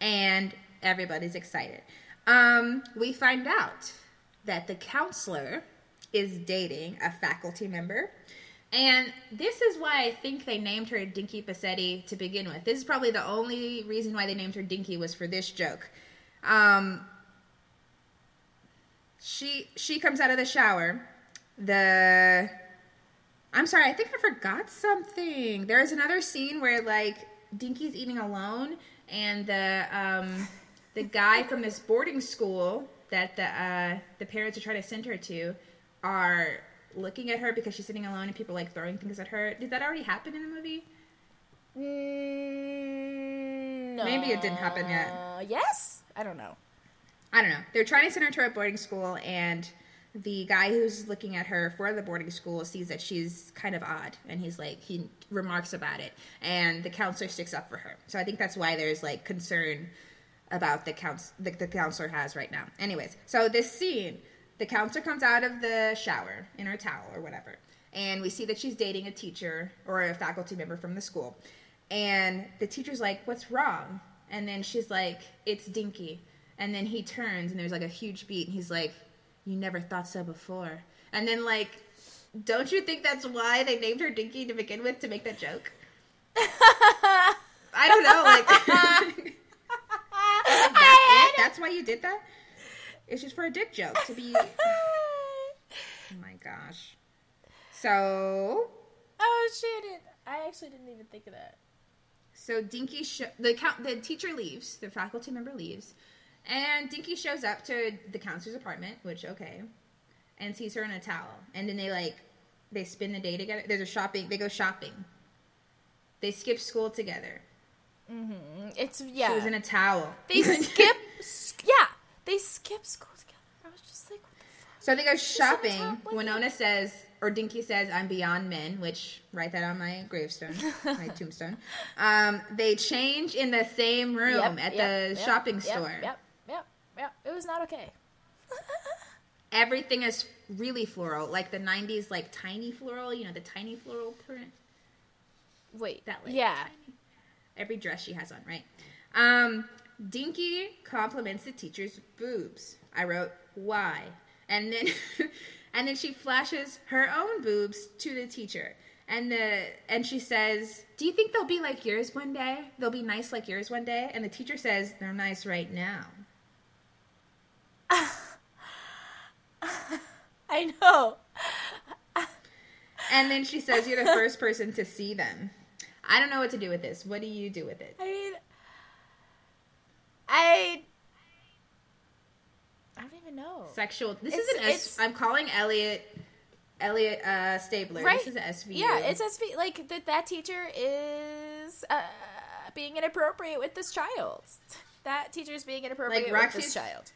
and everybody's excited. Um, we find out that the counselor is dating a faculty member. And this is why I think they named her Dinky Bossetti to begin with. This is probably the only reason why they named her Dinky was for this joke. Um, she she comes out of the shower. The I'm sorry, I think I forgot something. There is another scene where like Dinky's eating alone, and the um, the guy from this boarding school that the uh, the parents are trying to send her to are looking at her because she's sitting alone, and people like throwing things at her. Did that already happen in the movie? Mm, no. Maybe it didn't happen yet. Yes? I don't know. I don't know. They're trying to send her to a boarding school, and the guy who's looking at her for the boarding school sees that she's kind of odd, and he's like, he remarks about it, and the counselor sticks up for her. So I think that's why there's like concern about the couns the, the counselor has right now. Anyways, so this scene, the counselor comes out of the shower in her towel or whatever, and we see that she's dating a teacher or a faculty member from the school, and the teacher's like, "What's wrong?" And then she's like, "It's Dinky." And then he turns and there's like a huge beat, and he's like, "You never thought so before." And then like, don't you think that's why they named her Dinky to begin with to make that joke? I don't know, like. That's, why you did that? It's just for a dick joke to be. Oh my gosh. So. Oh shit! I actually didn't even think of that. So Dinky, sh- the count, the teacher leaves, the faculty member leaves, and Dinky shows up to the counselor's apartment, which okay, and sees her in a towel, and then they like, they spend the day together. There's a shopping. They go shopping. They skip school together. Mm-hmm. It's yeah. She was in a towel. They skip. sk- yeah, they skip school together. I was just like, what the fuck? So they go shopping. Winona says, or Dinky says, "I'm beyond men," which write that on my gravestone, my tombstone. Um, they change in the same room Yep, at yep, the yep, shopping yep, store. Yep, yep. It was not okay. Everything is really floral, like the '90s, like tiny floral. You know, the tiny floral print. Wait, That like yeah. tiny- every dress she has on, right? Um, Dinky compliments the teacher's boobs. I wrote why, and then and then she flashes her own boobs to the teacher, and the and she says, "Do you think they'll be like yours one day? They'll be nice like yours one day?" And the teacher says, "They're nice right now." I know. And then she says, "You're the first person to see them." I don't know what to do with this. What do you do with it? I mean, I. I don't even know. Sexual. This It's- is an S. I'm calling Elliot. Elliot uh, Stabler. Right. This is an SVU. Yeah, it's SV. Like that. That teacher is uh, being inappropriate with this child. That teacher is being inappropriate with this child.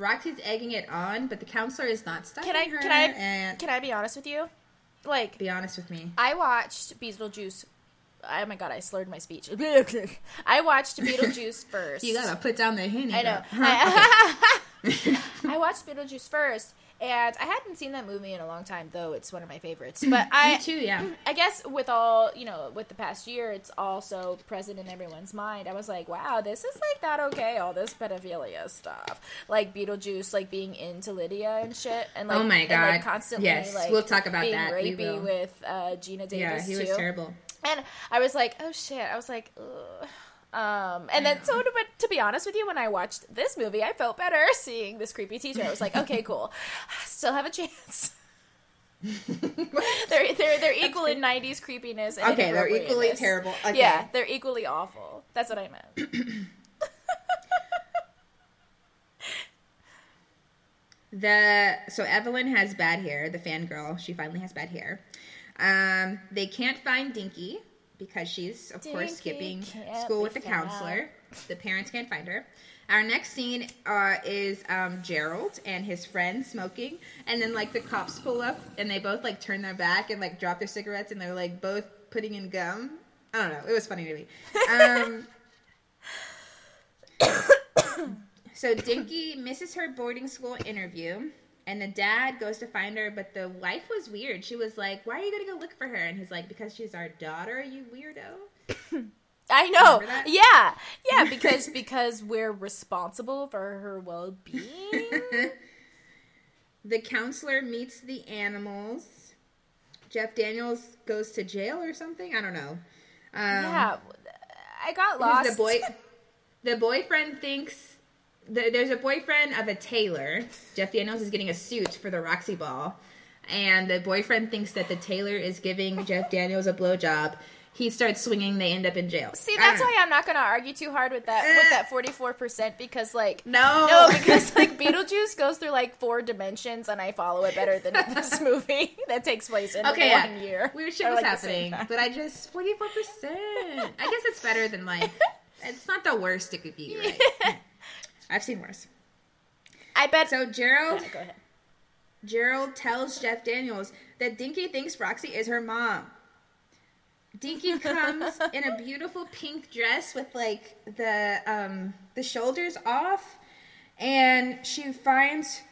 Roxy's egging it on, but the counselor is not stopping Can I? her. Can I? And Can I be honest with you? Like, be honest with me. I watched Beetlejuice. Oh my god, I slurred my speech. I watched Beetlejuice first. You gotta put down the henny. I know. I, I watched Beetlejuice first, and I hadn't seen that movie in a long time, though it's one of my favorites. But I, Me too. Yeah. I guess with all you know, with the past year, it's also present in everyone's mind. I was like, wow, this is like not okay. All this pedophilia stuff, like Beetlejuice, like being into Lydia and shit, and like, Oh my and, like, God. constantly, Yes, like we'll talk about being that. We rapey will. with uh, Geena Davis Yeah. He was too. terrible. And I was like, oh shit. I was like, ugh. Um, and then, so, to, but to be honest with you, when I watched this movie, I felt better seeing this creepy teacher. I was like, okay, cool. Still have a chance. they're they're they're equal in '90s creepiness. And Okay, they're equally terrible. Okay. Yeah, they're equally awful. That's what I meant. The so Evelyn has bad hair. The fangirl, she finally has bad hair. Um, they can't find Dinky because she's of course skipping school with the counselor. The parents can't find her. Our next scene uh, is um, Gerald and his friend smoking, and then like the cops pull up and they both like turn their back and like drop their cigarettes and they're like both putting in gum. I don't know. It was funny to me. Um, so Dinky misses her boarding school interview, and the dad goes to find her, but the wife was weird. She was like, "Why are you gonna go look for her?" And he's like, "Because she's our daughter, you weirdo." I know. Yeah, yeah, because because we're responsible for her well being. the counselor meets the animals. Jeff Daniels goes to jail or something. I don't know. Um, yeah, I got lost. The boy, the boyfriend thinks th- there's a boyfriend of a tailor. Jeff Daniels is getting a suit for the Roxy Ball, and the boyfriend thinks that the tailor is giving Jeff Daniels a blowjob. he starts swinging, they end up in jail. See, that's uh. why. I'm not gonna argue too hard with that with that uh. 44 percent because like No. no because like Beetlejuice goes through like four dimensions and I follow it better than this movie that takes place in Okay, one yeah. year. Weird shit Or, was like, happening, but I just forty four percent. I guess it's better than like it's not the worst it could be, right? I've seen worse. I bet. So Gerald go ahead. Gerald tells Jeff Daniels that Dinky thinks Roxy is her mom. Dinky comes in a beautiful pink dress with like the um the shoulders off and she finds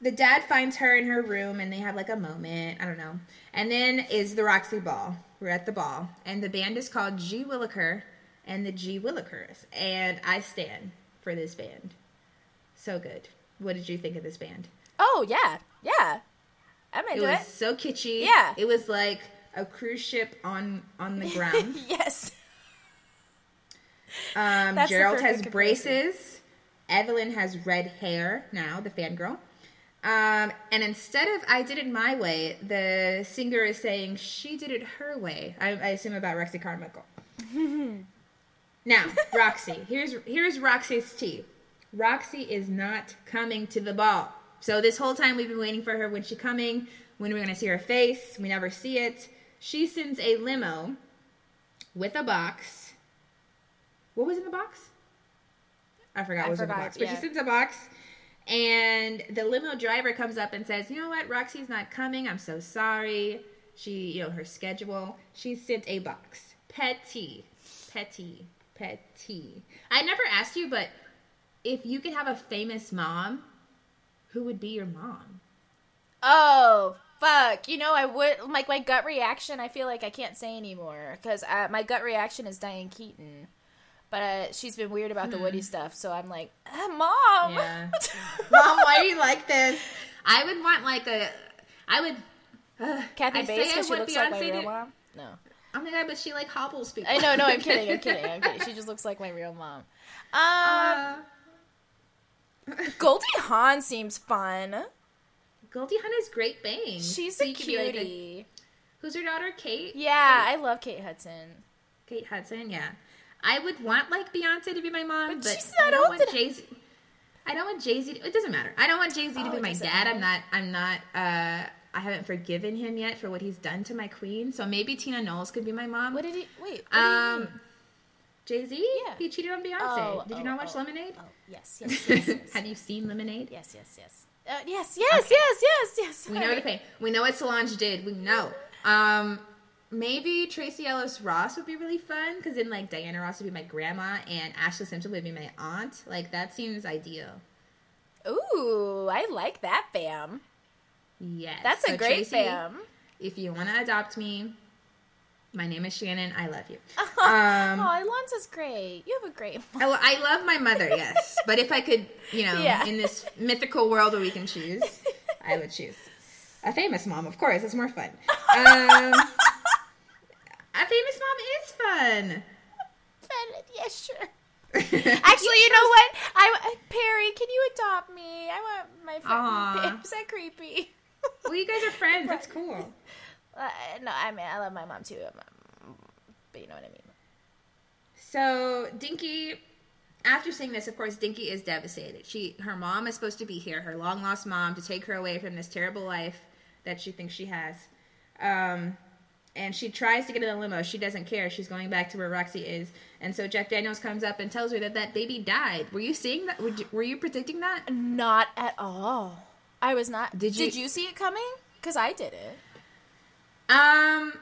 the dad finds her in her room and they have like a moment, I don't know. And then is the Roxy ball. We're at the ball and the band is called G Willikers and the G Willikers and I stand for this band. So good. What did you think of this band? Oh yeah, yeah. I'm It was it. so kitschy. Yeah. It was like a cruise ship on on the ground. yes. Um, Gerald has comparison. braces. Evelyn has red hair now, the fangirl. Um, and instead of I did it my way, the singer is saying she did it her way. I, I assume about Roxy Carmichael. now, Roxy. Here's here's Roxy's tea. Roxy is not coming to the ball. So this whole time we've been waiting for her. When she coming? When we're gonna see her face? We never see it. She sends a limo with a box. What was in the box? I forgot what was in the box. But yeah. she sends a box, and the limo driver comes up and says, "You know what? Roxy's not coming. I'm so sorry. She, you know, her schedule. She sent a box. Petty, petty, petty. I never asked you, but if you could have a famous mom, who would be your mom? Oh fuck! You know I would like my gut reaction. I feel like I can't say anymore because uh, my gut reaction is Diane Keaton, but uh, she's been weird about the Woody stuff. So I'm like, uh, mom. Hmm. Yeah. mom, why are you like this? I would want like a. I would. Uh, Kathy I'd Bates I because she looks like my Beyonce real mom. No, Oh my god, but she like hobbles people. I know. No, I'm kidding. I'm kidding. I'm kidding. She just looks like my real mom. Um, Uh, Goldie Hawn seems fun. Goldie Hawn has great bangs. She's So a be like cutie. who's her daughter? Kate. Yeah, I love Kate Hudson. Kate Hudson. Yeah, I would want like Beyonce to be my mom, But but, she's I not don't old want. Jay Z. I don't want Jay Z. It doesn't matter. I don't want Jay Z to Oh, be my doesn't dad. I'm not. I'm not. uh I haven't forgiven him yet for what he's done to my queen. So maybe Tina Knowles could be my mom. What did he? Wait. What do you mean? um, Jay Z. Yeah. He cheated on Beyonce. Oh, Did you oh, not watch oh, Lemonade? Oh, yes, yes, yes, yes. Have you seen Lemonade? yes, yes, yes. Uh, yes, yes, yes, yes, yes. We know the pain. We know what Solange did. We know. Um, maybe Tracee Ellis Ross would be really fun because then like Diana Ross would be my grandma and Ashlee Simpson would be my aunt. Like that seems ideal. Ooh, I like that, fam. Yes, That's a great Tracy, fam. If you want to adopt me, my name is Shannon. I love you. oh, Um, Alonzo's great. You have a great mom. I, I love my mother, yes, but if I could, you know, Yeah. in this mythical world where we can choose, I would choose a famous mom. Of course, it's more fun. Um, a famous mom is fun. Fun, yeah, sure. Actually, you know what? I Perry, can you adopt me? I want my Aw. friend. Is that creepy? Well, you guys are friends. That's cool. Uh, no, I mean I love my mom too, um, but you know what I mean. So Dinky, after seeing this, of course, Dinky is devastated. She, her mom is supposed to be here, her long lost mom, to take her away from this terrible life that she thinks she has. Um, and she tries to get in a limo. She doesn't care. She's going back to where Roxy is. And so Jack Daniels comes up and tells her that that baby died. Were you seeing that? Were you, were you predicting that? Not at all. I was not. Did you- Did you see it coming? Because I did it. Um,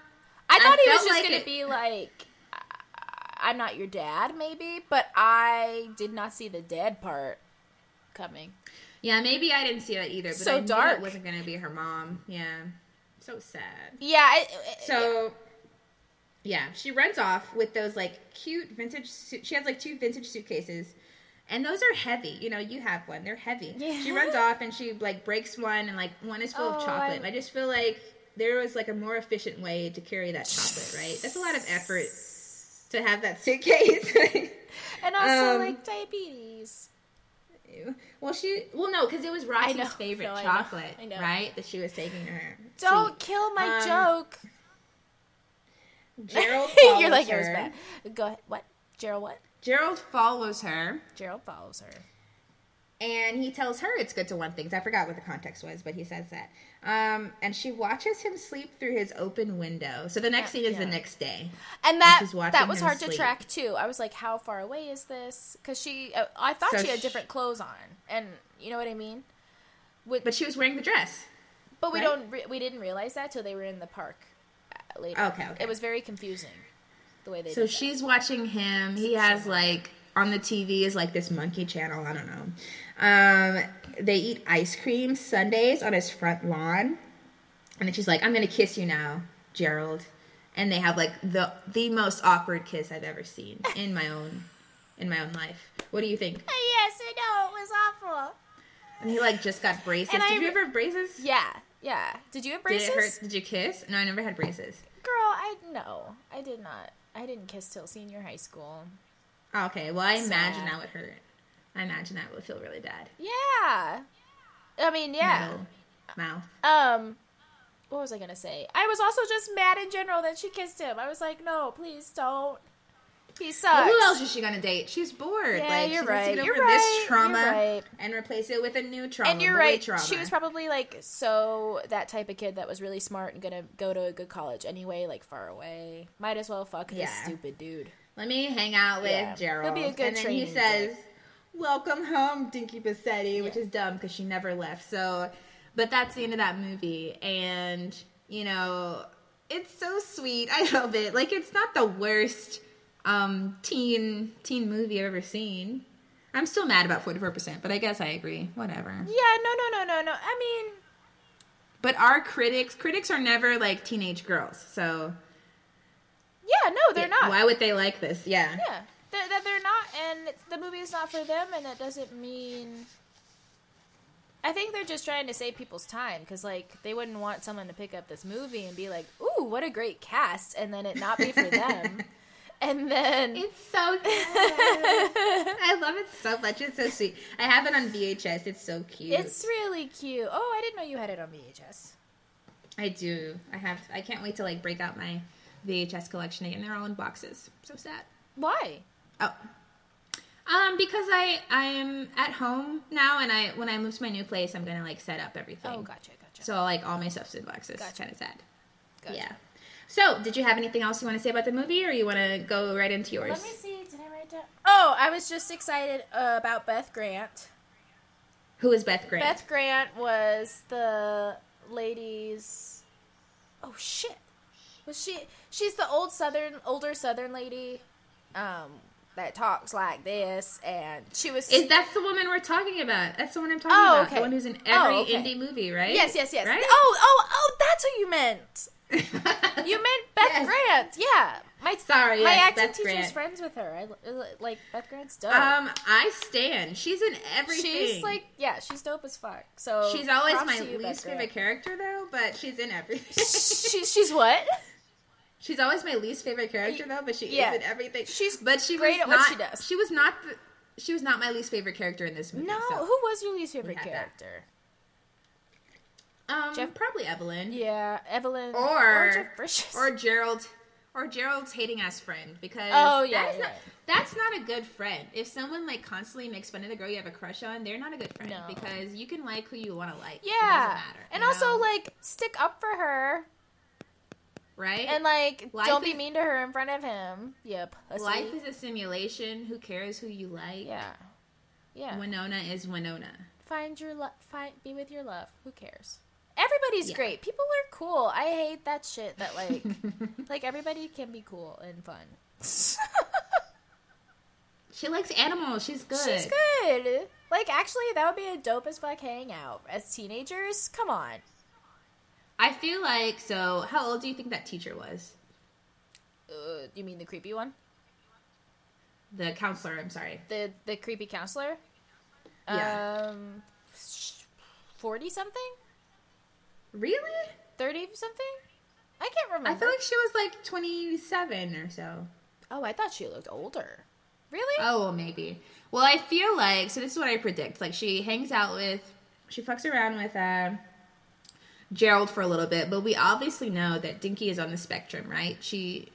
I thought he was just like gonna it- be like, "I- "I'm not your dad," maybe, but I did not see the dad part coming. yeah, maybe I didn't see that either. But So I dark. it wasn't going to be her mom. Yeah, so sad. Yeah. I, So, yeah, she runs off with those like cute vintage. Su- she has like two vintage suitcases, and those are heavy. You know, you have one; they're heavy. Yeah. She runs off and she like breaks one, and like one is full Oh, of chocolate. I- I... just feel like there was like a more efficient way to carry that chocolate. Right? That's a lot of effort to have that suitcase. and also um, like diabetes. well, she well no, because it was Roxy's favorite No, I know. chocolate, I know. right? That she was taking her. Don't kill my Um, joke. Gerald You're like, it was bad. Go ahead. What? Gerald, what? Gerald follows her, Gerald follows her. and he tells her it's good to want things. I forgot what the context was, but he says that. Um, and she watches him sleep through his open window. So the next Yeah, scene is the next day. And that watching that was hard to track too. I was like, how far away is this? Because she, uh, I thought So she had sh- different clothes on, and you know what I mean. With, But she was wearing the dress. but we right? don't, re- we didn't realize that till they were in the park uh, later. Okay, okay. It was very confusing the way they. So she's watching him. He has like on the TV is like this monkey channel. I don't know. Um, they eat ice cream sundaes on his front lawn, and then she's like, "I'm gonna kiss you now, Gerald." And they have like the the most awkward kiss I've ever seen in my own in my own life. What do you think? that. Yes, I know it was awful. And he like just got braces. And Did I- you ever have braces? Yeah, yeah. Did you have braces? Did it hurt? Did you kiss? No, I never had braces. Girl, I no, I did not. I didn't kiss till senior high school. Okay, well I imagine that would hurt. I imagine that would feel really bad. Yeah. I mean, yeah. Mouth. Um, what was I gonna say? I was also just mad in general that she kissed him. I was like, no, please don't. He sucks. Well, who else is she gonna date? She's bored. Yeah, like you're she right. needs to get You're over right. this trauma right. and replace it with a new trauma. and you're right. Trauma. She was probably like so that type of kid that was really smart and gonna go to a good college anyway, like far away. Might as well fuck this Yeah. stupid dude. Let me hang out with Yeah, Gerald. he'll be a good and then he says, dick. "Welcome home, Dinky Bossetti," which Yeah. is dumb because she never left. So, but that's the end of that movie, and you know, it's so sweet. I love it. Like, it's not the worst um, teen teen movie I've ever seen. I'm still mad about 44%, but I guess I agree. Whatever. Yeah, no, no, no, no, no. I mean, But our critics critics are never like teenage girls, so yeah, no, they're not. Why would they like this? Yeah. Yeah, that they're, they're not, and the movie is not for them, and that doesn't mean. I think they're just trying to save people's time because, like, they wouldn't want someone to pick up this movie and be like, "Ooh, what a great cast," and then it not be for them, and then It's so good. I love it so much. It's so sweet. I have it on VHS. It's so cute. it's really cute. Oh, I didn't know you had it on VHS. I do. I have. I can't wait to like break out my VHS collection again. They're all in boxes. So sad. Why? Oh. Um, because I I'm at home now, and I when I move to my new place, I'm gonna like set up everything. Oh, gotcha, gotcha. So like all my stuff's in boxes. Gotcha. Kind of sad. Gotcha. Yeah. So, did you have anything else you want to say about the movie, or you want to go right into yours? Let me see. Did I write down? Oh, I was just excited uh, about Beth Grant. Who is Beth Grant? Beth Grant was the lady's. Oh shit! Was she? She's the old southern, older southern lady, um, that talks like this, and she was. Is that's the woman we're talking about? That's the one I'm talking Oh, about. okay. The one who's in every Oh, okay. indie movie, right? yes, yes, yes. Right? Oh, oh, oh! That's who you meant. You meant Beth Yes. Grant. Yeah, my Sorry, my yes, acting Beth teacher's Grant. friends with her. I like Beth Grant's dope. Um, I stand. She's in everything. she's like, yeah, she's dope as fuck. So she's always my you, Beth least favorite Grant. character, though. But she's in everything. she's she's what? she's always my least favorite character, though. But she Yeah. is in everything. She's but she great was at what not, she does. She was not. The, she was not my least favorite character in this movie. No, so. who was your least favorite had that. character? Um, Jeff- probably Evelyn. Yeah, Evelyn Or Jeff Bridges. or Gerald or Gerald's hating ass friend because Oh, yeah, that's, yeah. not, that's not a good friend. If someone like constantly makes fun of the girl you have a crush on, they're not a good friend No. because you can like who you want to like. It yeah, doesn't matter. and also know? like stick up for her right and like Life don't be is- mean to her in front of him. Yep, life is a simulation. Who cares who you like? yeah, yeah. Winona is Winona. Find your love. Find be with your love. Who cares? Everybody's Yeah. great. People are cool. I hate that shit. That like, like everybody can be cool and fun. She likes animals. She's good. She's good. Like, actually, that would be a dope as fuck hangout as teenagers. Come on. I feel like so. How old do you think that teacher was? Uh, you mean the creepy one? The counselor. I'm sorry. The the creepy counselor? Yeah. Um, forty something, Really? thirty something. I can't remember. I feel like she was like 27 or so. oh, I thought she looked older. Really? Oh, well, maybe. Well, I feel like so. This is what I predict. Like she hangs out with, she fucks around with uh, Gerald for a little bit, but we obviously know that Dinky is on the spectrum, right? She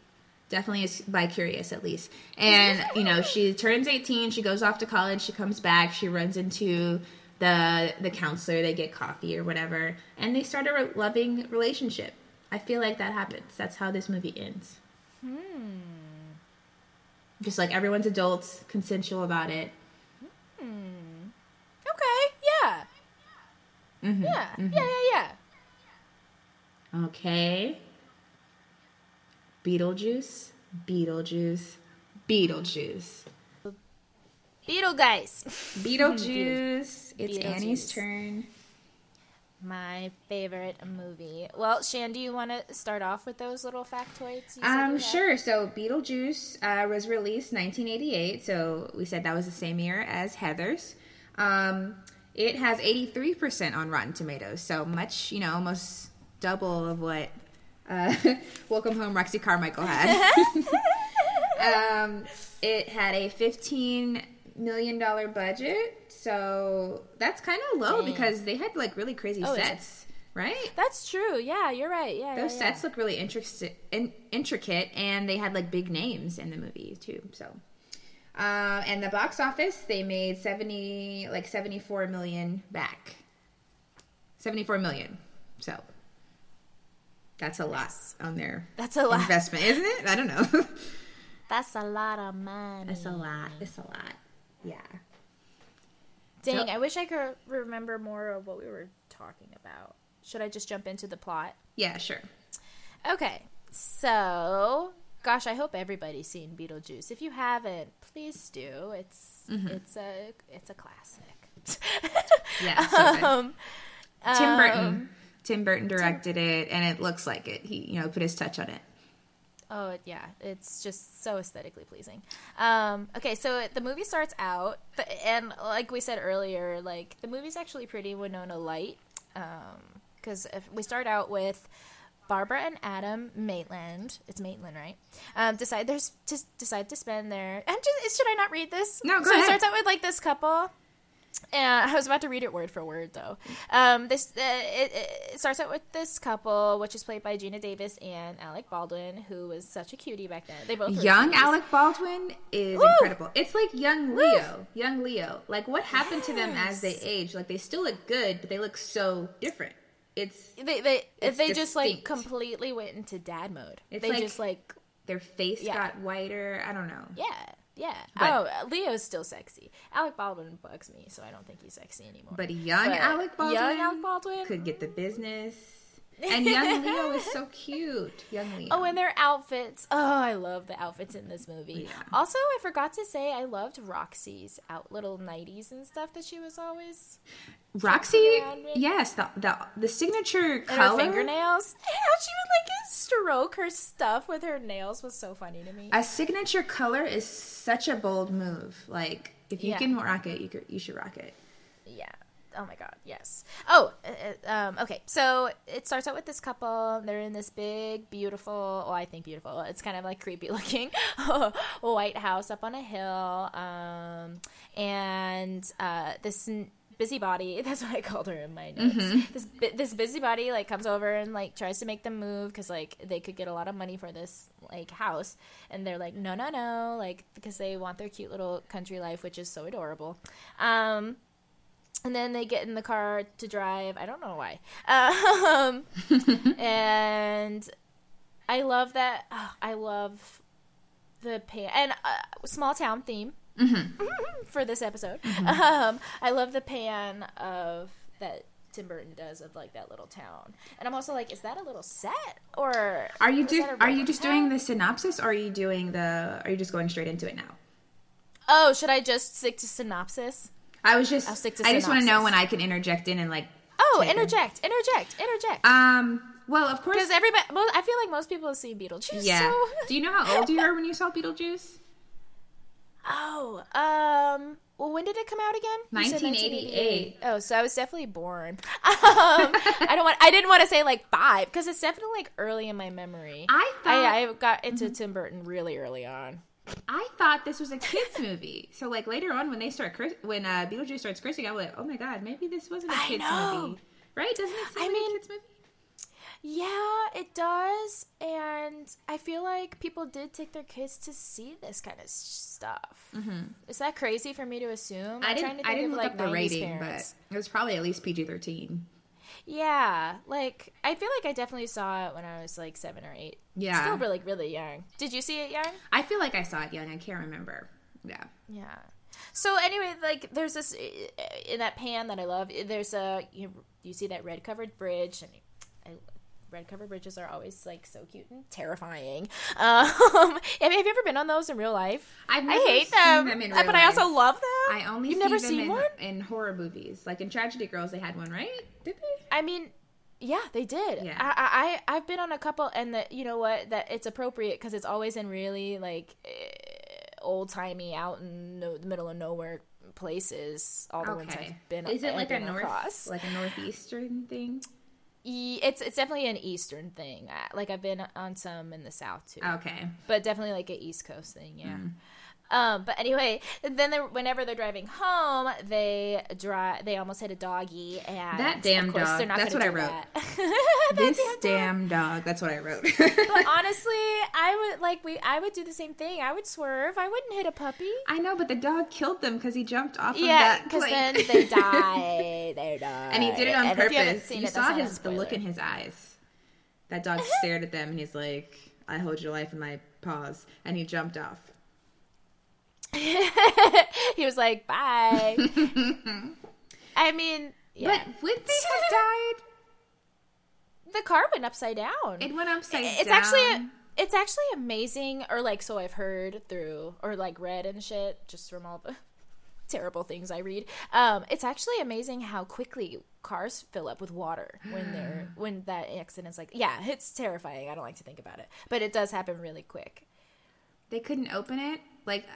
definitely is bi-curious at least. And you know, she turns 18, she goes off to college, she comes back, she runs into the the counselor, they get coffee or whatever, and they start a re- loving relationship. I feel like that happens. That's how this movie ends. Hmm. Just like everyone's adults, consensual about it. Okay. Yeah. Mhm, Yeah. mhm. Yeah. Yeah. Yeah. Okay. Beetlejuice, Beetlejuice, Beetlejuice. Beetle guys. Beetlejuice. It's Beetlejuice. Annie's turn. My favorite movie. Well, Shan, do you want to start off with those little factoids? you said you Um, sure. So Beetlejuice uh, was released 1988. So we said that was the same year as Heather's. Um, it has 83% on Rotten Tomatoes. So much, you know, almost double of what uh, Welcome Home Roxy Carmichael had. um, it had a 15 million dollar budget. So that's kind of low Dang. because they had like really crazy Oh, sets, right? That's true. Yeah, you're right. Yeah, Those yeah, sets yeah. look really interesting, in, intricate, and they had like big names in the movie too. So, uh, and the box office, they made seventy, like seventy-four million back. Seventy-four million. So, that's a lot on their That's a lot. investment, isn't it? I don't know. That's a lot of money. That's a lot. It's a lot. Yeah. Dang, So- I wish I could remember more of what we were talking about. Should I just jump into the plot? Yeah. Sure. Okay, so gosh, I hope everybody's seen Beetlejuice. If you haven't, please do. It's Mm-hmm. it's a it's a classic. Yeah. So um, Tim um, Burton. Tim Burton directed it, and it looks like it. He, you know, put his touch on it. Oh yeah, it's just so aesthetically pleasing. Um, okay, so the movie starts out, and like we said earlier, like the movie's actually pretty Winona Light, because if we start out with Barbara and Adam Maitland, it's Maitland, right? Um, decide there's just decide to spend their. And just should I not read this? No, go so ahead. it starts out with like this couple. And I was about to read it word for word, though. Um, this uh, it, it starts out with this couple, which is played by Geena Davis and Alec Baldwin, who was such a cutie back then. They both Young cuties. Alec Baldwin is Woo! incredible. It's like young Leo. Young Leo. Like what happened to them as they Yes. age? Like they still look good, but they look so different. It's They they It's they just like completely went into dad mode. It's they like- just like their face Yeah. got whiter. I don't know. yeah yeah. But- oh, Leo's still sexy. Alec Baldwin bugs me, so I don't think he's sexy anymore. But young But Alec Baldwin, young Alec Baldwin could get the business. And young Leo is so cute. Young Leo. Oh, and their outfits. Oh, I love the outfits in this movie. Yeah. Also, I forgot to say I loved Roxy's out little nighties and stuff that she was always Roxy, yes, the the, the signature and her color. fingernails. How she would like stroke her stuff with her nails was so funny to me. A signature color is such a bold move. Like if you Yeah. can rock it, you could, you should rock it. Yeah. Oh my god. Yes. Oh. uh, uh, um. Okay. So it starts out with this couple. They're in this big, beautiful. Oh, I think beautiful. It's kind of like creepy looking white house up on a hill. Um. And uh, this. n- Busybody, that's what I called her in my notes. This this busybody like comes over and like tries to make them move because like they could get a lot of money for this like house, and they're like no no no like because they want their cute little country life, which is so adorable. Um, and then they get in the car to drive. I don't know why. Um, and I love that. oh, I love the pan and uh, small town theme for this episode. Um, I love the pan of that Tim Burton does of like that little town. And I'm also like, is that a little set or Are you do, Are you just town? doing the synopsis, or are you doing the? Are you just going straight into it now? Oh, should I just stick to synopsis? I was just. I'll stick to I just want to know when I can interject in and like. Oh, take a- interject, interject, interject. Um. Well, of course. Because everybody, mo- I feel like most people have seen Beetlejuice. Yeah. So. Do you know how old you were when you saw Beetlejuice? Oh, um, well, when did it come out again? You 1988. Oh, so I was definitely born. Um, I don't want. I didn't want to say like five because it's definitely like early in my memory. I thought. I, I got into Tim Burton really early on. I thought this was a kids movie. So like later on when they start when uh, Beetlejuice starts cursing, I'm like, oh my god, maybe this wasn't a kids movie, right? Doesn't it seem I like mean- a kids movie? Yeah, it does, and I feel like people did take their kids to see this kind of stuff. Mm-hmm. Is that crazy for me to assume? I I'm didn't. trying to I didn't look like, up the rating, parents. but it was probably at least PG thirteen. Yeah, like I feel like I definitely saw it when I was like seven or eight. Yeah. still really really young. Did you see it young? I feel like I saw it young. I can't remember. Yeah. Yeah. So anyway, like there's this eh, eh, in that pan that I love. Eh, there's a you, you see that red covered bridge, and red covered bridges are always like so cute and terrifying. Um, have you ever been on those in real life? I've I hate them, them uh, but I also love them. I only You've see never them seen in, one. in horror movies. Like in Tragedy Girls, they had one, right? Did they? I mean, yeah, they did. Yeah. I, I I've been on a couple, and the, you know what? That it's appropriate because it's always in really like old timey, out in no, the middle of nowhere places. All the ones Okay. I've been. Is it like a north, across. like a northeastern thing? It's it's definitely an eastern thing. Like I've been on some in the south too, Okay. but definitely like a east coast thing. Yeah. Mm. Um, but anyway, then they're, whenever they're driving home, they drive. They almost hit a doggy, and That damn of course, dog. They're not That's what I wrote. that. This That damn dog. dog. That's what I wrote. But honestly, I would like we. I would do the same thing. I would swerve. I wouldn't hit a puppy. I know, but the dog killed them because he jumped off Yeah, of that because then they die. They die. and he did it on And if you purpose. You, it, saw his the look in his eyes. That dog stared at them, and he's like, "I hold your life in my paws," and he jumped off. he was like, "Bye." I mean, yeah. But would they have died? the car went upside down. It went upside it's down. actually it's actually amazing or like so i've heard through or like read and shit just from all the terrible things i read um it's actually amazing how quickly cars fill up with water when they're when that accident's like yeah it's terrifying i don't like to think about it but it does happen really quick they couldn't open it. Like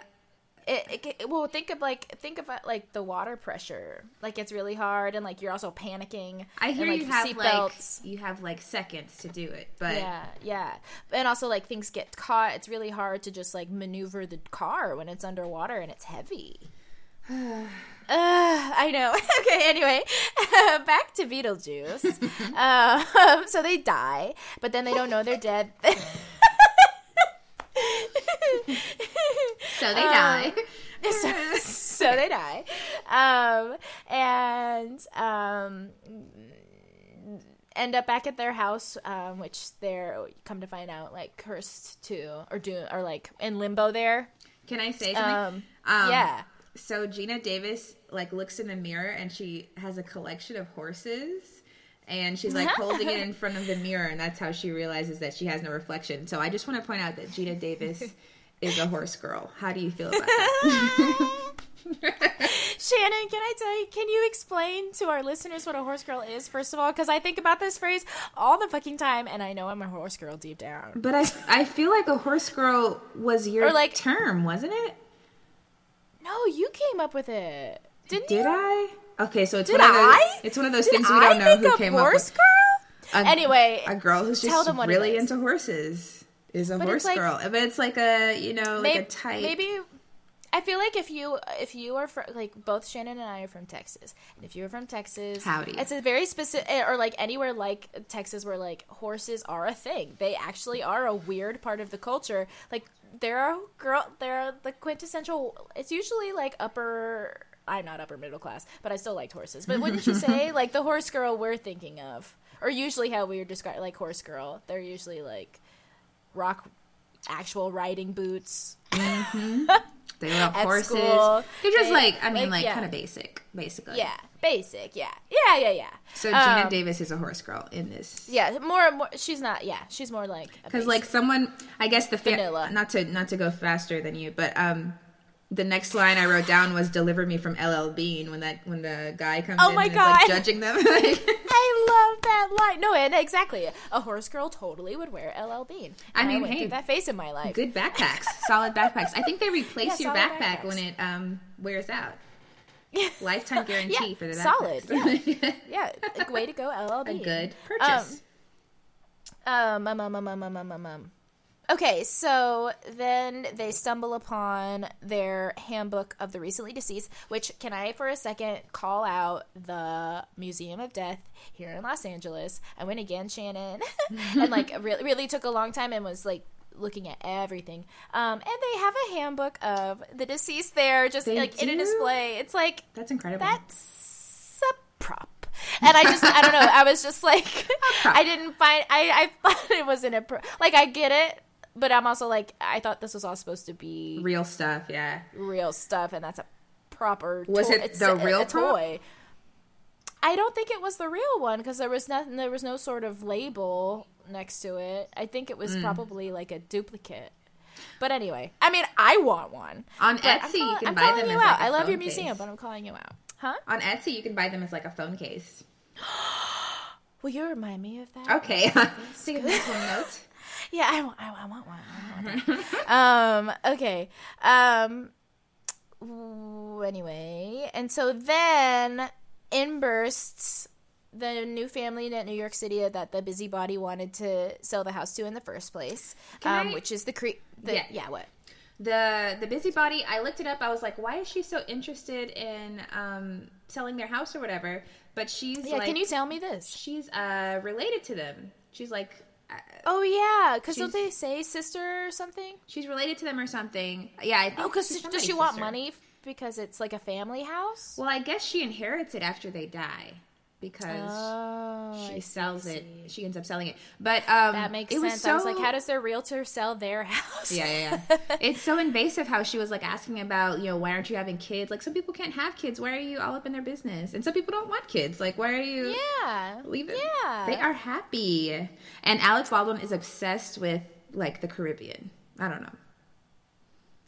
it, it, it- well think of like think about like the water pressure like it's really hard and like you're also panicking I hear and, like, you have like you have like seconds to do it, but Yeah, yeah. And also like things get caught. It's really hard to just like maneuver the car when it's underwater and it's heavy. uh, I know. okay, anyway, back to Beetlejuice. um, so they die, but then they don't know they're dead. So they Um, die. so, so they die. Um, and um, end up back at their house, um, which they're come to find out like cursed too, or do or like in limbo there. Can I say something? Um, Um, yeah. So Geena Davis like looks in the mirror and she has a collection of horses. And she's like holding it in front of the mirror, and that's how she realizes that she has no reflection. So I just want to point out that Geena Davis is a horse girl. How do you feel about that? Shannon, can I tell you? Can you explain to our listeners what a horse girl is first of all? Because I think about this phrase all the fucking time, and I know I'm a horse girl deep down. but I, I feel like a horse girl was your Or, like- term, wasn't it? No, you came up with it, didn't Did you? I? Okay, so it's Did one of those. I? It's one of those Did things we don't know make who came up with. Horse girl? A- Anyway, a girl who's tell just them what it really into horses is a But horse like- girl. But it's like a you know like a type. maybe I feel like if you if you are fr- like both Shannon and I are from Texas, and if you're from Texas, Howdy. it's a very specific eh, or like anywhere like Texas where like horses are a thing. They actually are a weird part of the culture. Like there are girl, there are the quintessential. It's usually like upper. I'm not upper middle class, but I still liked horses. But wouldn't you say like the horse girl we're thinking of, or usually how we would describe like horse girl? They're usually like rock actual riding boots. They love horses. school, They're just they- like I mean like, like yeah. kind of basic, basically. Yeah, basic. Yeah, yeah, yeah, yeah. So Geena Um, Davis is a horse girl in this. Yeah, more, more. She's not. Yeah, she's more like Because like someone, I guess the fa- Vanilla. not to not to go faster than you, but um, the next line I wrote down was "Deliver me from LL Bean" when that when the guy comes Oh in my and is like God. judging them. I love that line. No, and exactly, a horse girl totally would wear LL Bean. I mean, went hey, that face in my life. Good backpacks, solid backpacks. I think they replace Yeah, your backpack backpacks. when it um wears out. Yeah. Lifetime guarantee Yeah, for the solid, backpacks. Yeah, like, way to go, LL Bean. a good purchase. Um, um, um, um, um, um, um, um, um. Okay, so then they stumble upon their handbook of the recently deceased, which can I for a second call out the Museum of Death here in Los Angeles. I went again, Shannon, and like really really took a long time and was like looking at everything. Um, and they have a handbook of the deceased there, just They like in a display. It's like That's incredible. that's a prop. And I just, I don't know. I was just like. I didn't find, I, I thought it wasn't a, pro- like, I get it, but I'm also like, I thought this was all supposed to be real stuff. Yeah. real stuff, and that's a proper. Was toy- it it's the a- real a toy? I don't think it was the real one because there was nothing. There was no sort of label next to it. I think it was Hmm. probably like a duplicate. But anyway, I mean, I want one. On Etsy, you can I'm buy calling them you as, out. like, I love your museum, case. but I'm calling you out. Huh? On Etsy, you can buy them as like a phone case. Will you remind me of that? Okay. Take a mental note. Yeah, I want, I, I want one. I want one. um, okay. Um, ooh, anyway, and so then in bursts the new family in New York City that the busybody wanted to sell the house to in the first place, um, I- which is the cre- the Yeah. yeah. what The the busybody, I looked it up. I was like, why is she so interested in um, selling their house or whatever? But she's yeah like, can you tell me this she's uh, related to them. She's like, oh yeah because don't they say sister or something she's related to them or something. Yeah, I think. oh because does she want sister. money because it's like a family house Well, I guess she inherits it after they die because oh she sells it. She ends up selling it. But um, That makes it sense. I was like, how does their realtor sell their house? Yeah, yeah, yeah. it's so invasive how she was like asking about, you know, why aren't you having kids? Like some people can't have kids. Why are you all up in their business? And some people don't want kids. Like why are you? yeah. Leave it. Yeah. They are happy. And Alec Baldwin is obsessed with like the Caribbean. I don't know.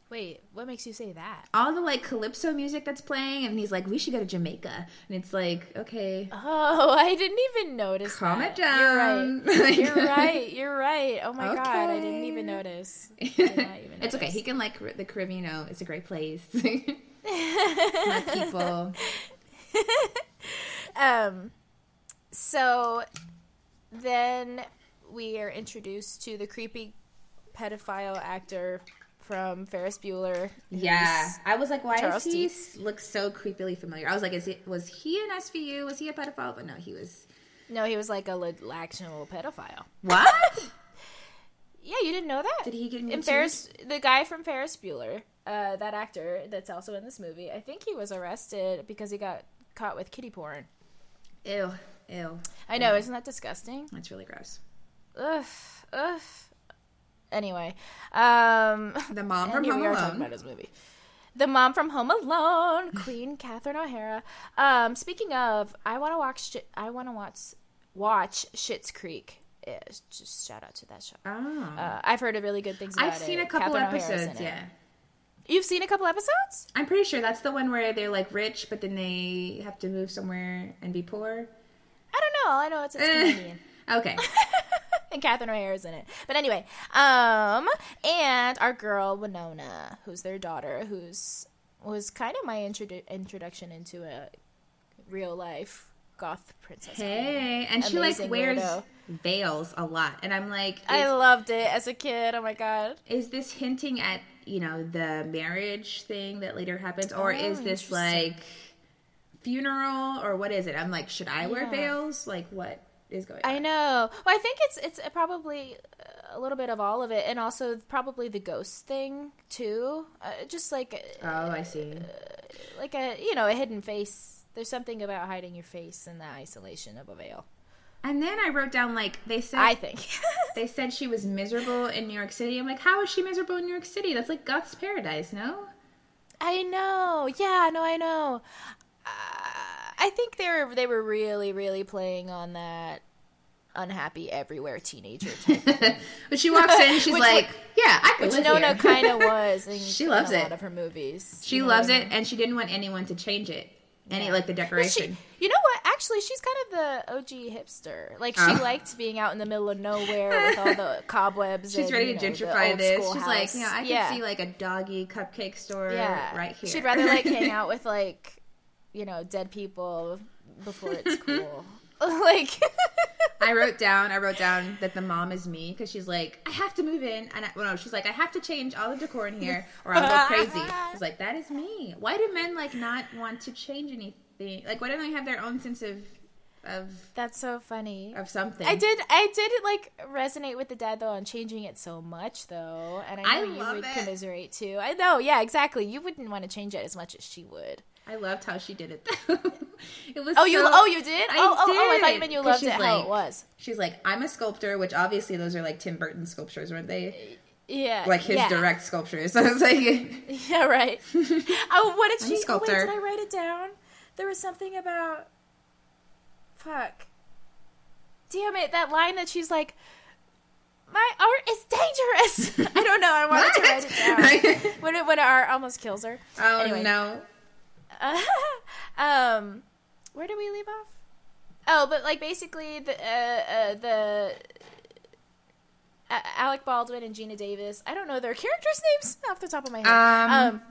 Wait, what makes you say that? All the like calypso music that's playing, and he's like, "We should go to Jamaica." And it's like, okay, Oh, I didn't even notice. calm that. it down. You're right. You're right. You're right. Oh my god, I didn't even notice. Did even it's okay. He can like the Caribbean. You know, it's a great place. My people. Um, so then we are introduced to the creepy pedophile actor from Ferris Bueller. Yeah, I was like, why Charles does he look so creepily familiar? I was like, is it was he an SVU? Was he a pedophile? But no, he was. No, he was like a actual pedophile. What? Yeah, you didn't know that? Did he get in Ferris, the guy from Ferris Bueller, uh, that actor that's also in this movie, I think he was arrested because he got caught with kitty porn. Ew, ew. I know, isn't that disgusting? That's really gross. Ugh, ugh. Anyway, um, The mom from Home we are talking Alone. about his movie. The mom from Home Alone, Queen Catherine O'Hara. Um, speaking of, I want to watch. I want to watch watch Schitt's Creek. Yeah, just shout out to that show. Oh, Uh, I've heard of really good things about it. I've it. seen a couple Catherine episodes. it. Yeah, You've seen a couple episodes? I'm pretty sure that's the one where they're like rich, but then they have to move somewhere and be poor. I don't know. I know it's, it's Eh. Canadian. Okay. and Catherine O'Hara is in it. But anyway, um, and our girl Winona, who's their daughter, who's was kind of my introdu- introduction into a real life goth princess. Hey, and she like wears weirdo. veils a lot, and I'm like, I loved it as a kid. Oh my god. is this hinting at you know the marriage thing that later happens, or Oh, is this like funeral, or what is it? I'm like, should I wear Yeah. veils? Like, what is going on? I know. Well, I think it's it's probably a little bit of all of it, and also probably the ghost thing too. Uh, just like Oh, I see. like a you know a hidden face. There's something about hiding your face in the isolation of a veil. And then I wrote down like they said I think. they said she was miserable in New York City. I'm like, how is she miserable in New York City? That's like Goth's paradise, no? I know. Yeah, no, I know. Uh, I think they were they were really really playing on that unhappy everywhere teenager type. but she walks in, she's Which like, yeah, I could Winona kind of was. She loves a it. lot of her movies. She You know what loves I it, mean? and she didn't want anyone to change it. Any Yeah. like the decoration. She, you know what? Actually, she's kind of the OG hipster. Like she Oh. liked being out in the middle of nowhere with all the cobwebs. She's and, ready you to know, gentrify this. She's like, house. you know, I yeah. can see like a doggy cupcake store yeah. right here. She'd rather like hang out with like, you know, dead people before it's cool. like, I wrote down. I wrote down that the mom is me because she's like, I have to move in, and I, well, no, she's like, I have to change all the decor in here, or I'll go crazy. I was like, that is me. Why do men like not want to change anything? Like, why don't they have their own sense of of That's so funny. of something? I did. I did like resonate with the dad though on changing it so much though, and I know I you would it. commiserate too. I know. Yeah, exactly. You wouldn't want to change it as much as she would. I loved how she did it. Though. it was Oh, you. so- Oh, you did. I oh, oh, oh! I thought you meant you loved it how it was. She's like, I'm a sculptor, which obviously those are like Tim Burton sculptures, weren't they? Yeah, Like his yeah. direct sculptures. So I was like, Yeah, right. oh, what did I'm she? Oh, wait, sculptor. did I write it down? There was something about. Fuck. Damn it! That line that she's like, "My art is dangerous." I don't know. I wanted to write it down when it when our art almost kills her. oh Anyway. no. um, where did we leave off? Oh, but like basically the uh, uh, the uh, Alec Baldwin and Geena Davis. I don't know their characters' names off the top of my head. Um, Um,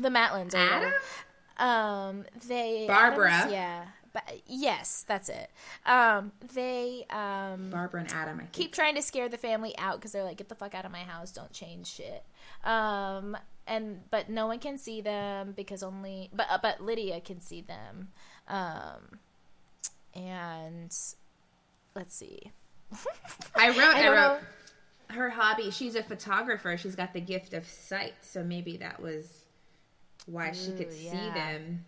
the Maitlands. Adam? Um, they Barbara. Adams- yeah. But yes, that's it. Um, they um Barbara and Adam, keep trying to scare the family out because they're like, "Get the fuck out of my house! Don't change shit." Um, and but no one can see them because only but uh, but Lydia can see them. Um, and let's see. I wrote, I, don't wrote, know. her hobby, she's a photographer. She's got the gift of sight. So maybe that was why she could Ooh, see them.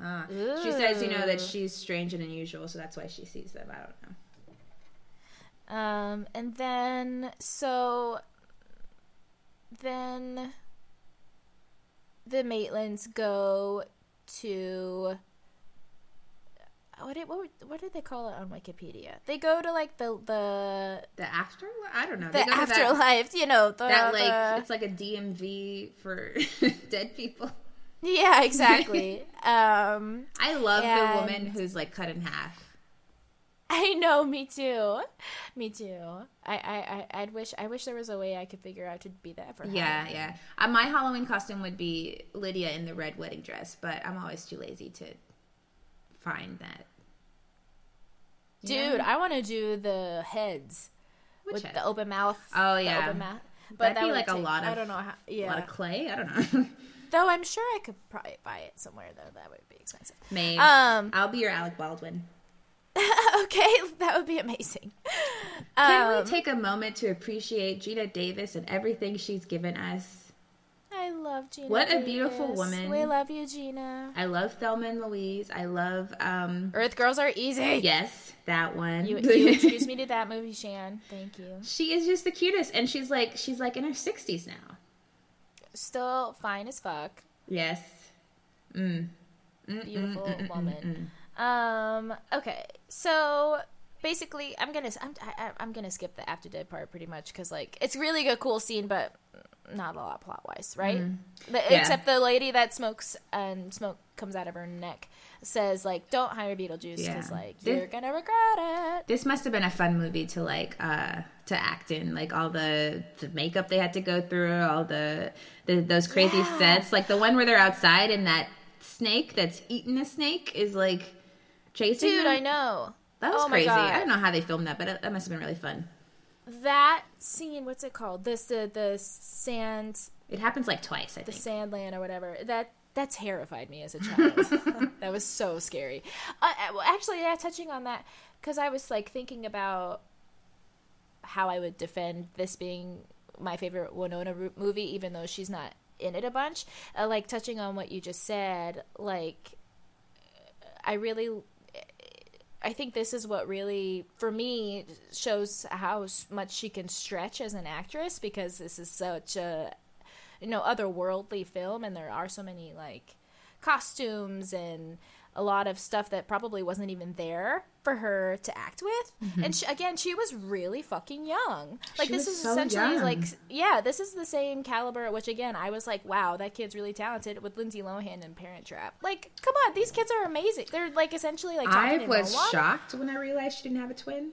Ah. She says, you know, that she's strange and unusual, so that's why she sees them. I don't know. Um, and then so then the Maitlands go to what did what, were- what did they call it on Wikipedia? They go to like the the The after? I don't know. the They go to that- afterlife, you know, the, That, like, the- it's like a DMV for dead people. yeah, exactly. um, I love And- the woman who's like cut in half. I know, me too, me too. I, I, I, I'd wish, I wish there was a way I could figure out to be that for. Yeah, yeah. Uh, my Halloween costume would be Lydia in the red wedding dress, but I'm always too lazy to find that. dude, Yeah. I want to do the heads. Which with head? the open mouth. Oh, the yeah. open mouth. But That'd that be like a take- lot I don't know how. A lot of clay. I don't know. Though I'm sure I could probably buy it somewhere. Though that would be expensive. Maybe. Um. I'll be your Alec Baldwin. okay, that would be amazing. Can Um, we take a moment to appreciate Geena Davis and everything she's given us? I love Geena. What a beautiful woman. We love you, Geena. I love Thelma and Louise. I love um Earth girls are easy. yes, that one. You, you introduced me to that movie, Shan. Thank you. she is just the cutest and she's like she's like in her 60s now. Still fine as fuck. Yes. Mm. Mm, Beautiful mm, mm, mm, woman. Um. Okay. So basically, I'm gonna I'm I, I'm gonna skip the after dead part pretty much because like it's really a cool scene, but not a lot plot wise, right? Mm-hmm. Yeah. Except the lady that smokes and smoke comes out of her neck says like, "Don't hire Beetlejuice because Yeah. like This- you're gonna regret it." This must have been a fun movie to like uh to act in, like all the the makeup they had to go through, all the, the those crazy Yeah. sets, like the one where they're outside and that snake that's eating a snake is like chasing Dude, them. I know That was Oh crazy. I don't know how they filmed that, but it, that must have been really fun. that scene. What's it called? This the the sand It happens like twice, I the think. Sandland or whatever. That that terrified me as a child. that was so scary. Uh, uh, well, actually, yeah, touching on that because I was like thinking about how I would defend this being my favorite Winona movie, even though she's not in it a bunch. Uh, like touching on what you just said, like I really. I think this is what really, for me, shows how much she can stretch as an actress because this is such a you know otherworldly film and there are so many like costumes and a lot of stuff that probably wasn't even there for her to act with. Mm-hmm. And she, again she was really fucking young. Like She this is so essentially young. like yeah this is the same caliber which again i was like wow that kid's really talented with lindsay lohan and parent trap. Like come on these kids are amazing. They're like essentially like I was shocked when I realized she didn't have a twin.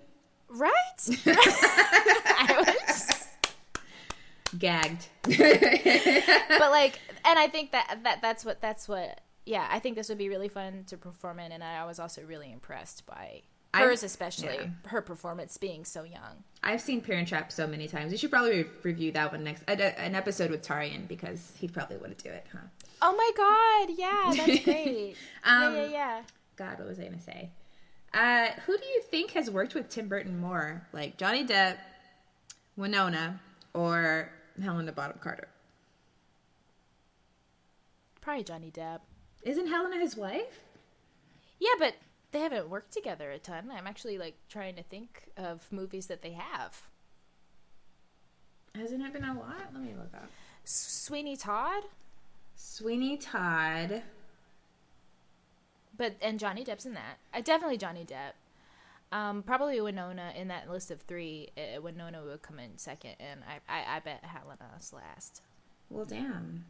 right? I was Gagged. but like and i think that that that's what that's what yeah i think this would be really fun to perform in and i was also really impressed by Hers I've- especially, yeah. her performance being so young. I've seen Parent Trap so many times. We should probably re- review that one next, an episode with Tarian because he probably would do it, huh? Oh my god, yeah, that's great. Um, yeah, yeah, yeah. God, what was I gonna say? Uh, who do you think has worked with Tim Burton more, like Johnny Depp, Winona, or Helena Bonham Carter? Probably Johnny Depp. Isn't Helena his wife? Yeah, but they haven't worked together a ton. I'm actually like trying to think of movies that they have. Hasn't it been a lot? Let me look up. Sweeney Todd, Sweeney Todd. but and Johnny Depp's in that. I definitely Johnny Depp. Um, probably Winona in that list of three. Uh, Winona would come in second, and I, I, I bet Helena's last. Well, damn.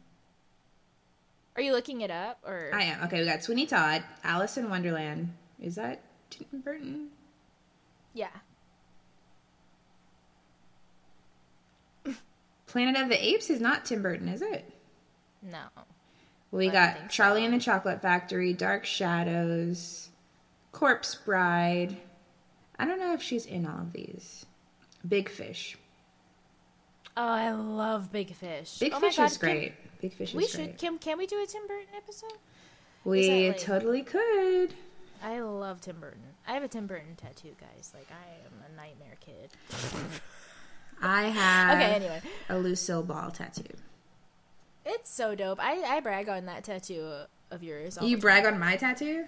Are you looking it up or? I am. Okay, we got Sweeney Todd, Alice in Wonderland. Is that Tim Burton? yeah. Planet of the Apes is not Tim Burton, is it? No. We I got Charlie so. and the Chocolate Factory, Dark Shadows, Corpse Bride. I don't know if she's in all of these. Big Fish. Oh, I love Big Fish. Big oh Fish is great. Big Fish is we great. should. Can can we do a Tim Burton episode? we like- totally could. I love Tim Burton. I have a Tim Burton tattoo, guys. Like I am a nightmare kid. I have Okay, anyway. a Lucille Ball tattoo. It's so dope. I, I brag on that tattoo of yours. You brag on my tattoo?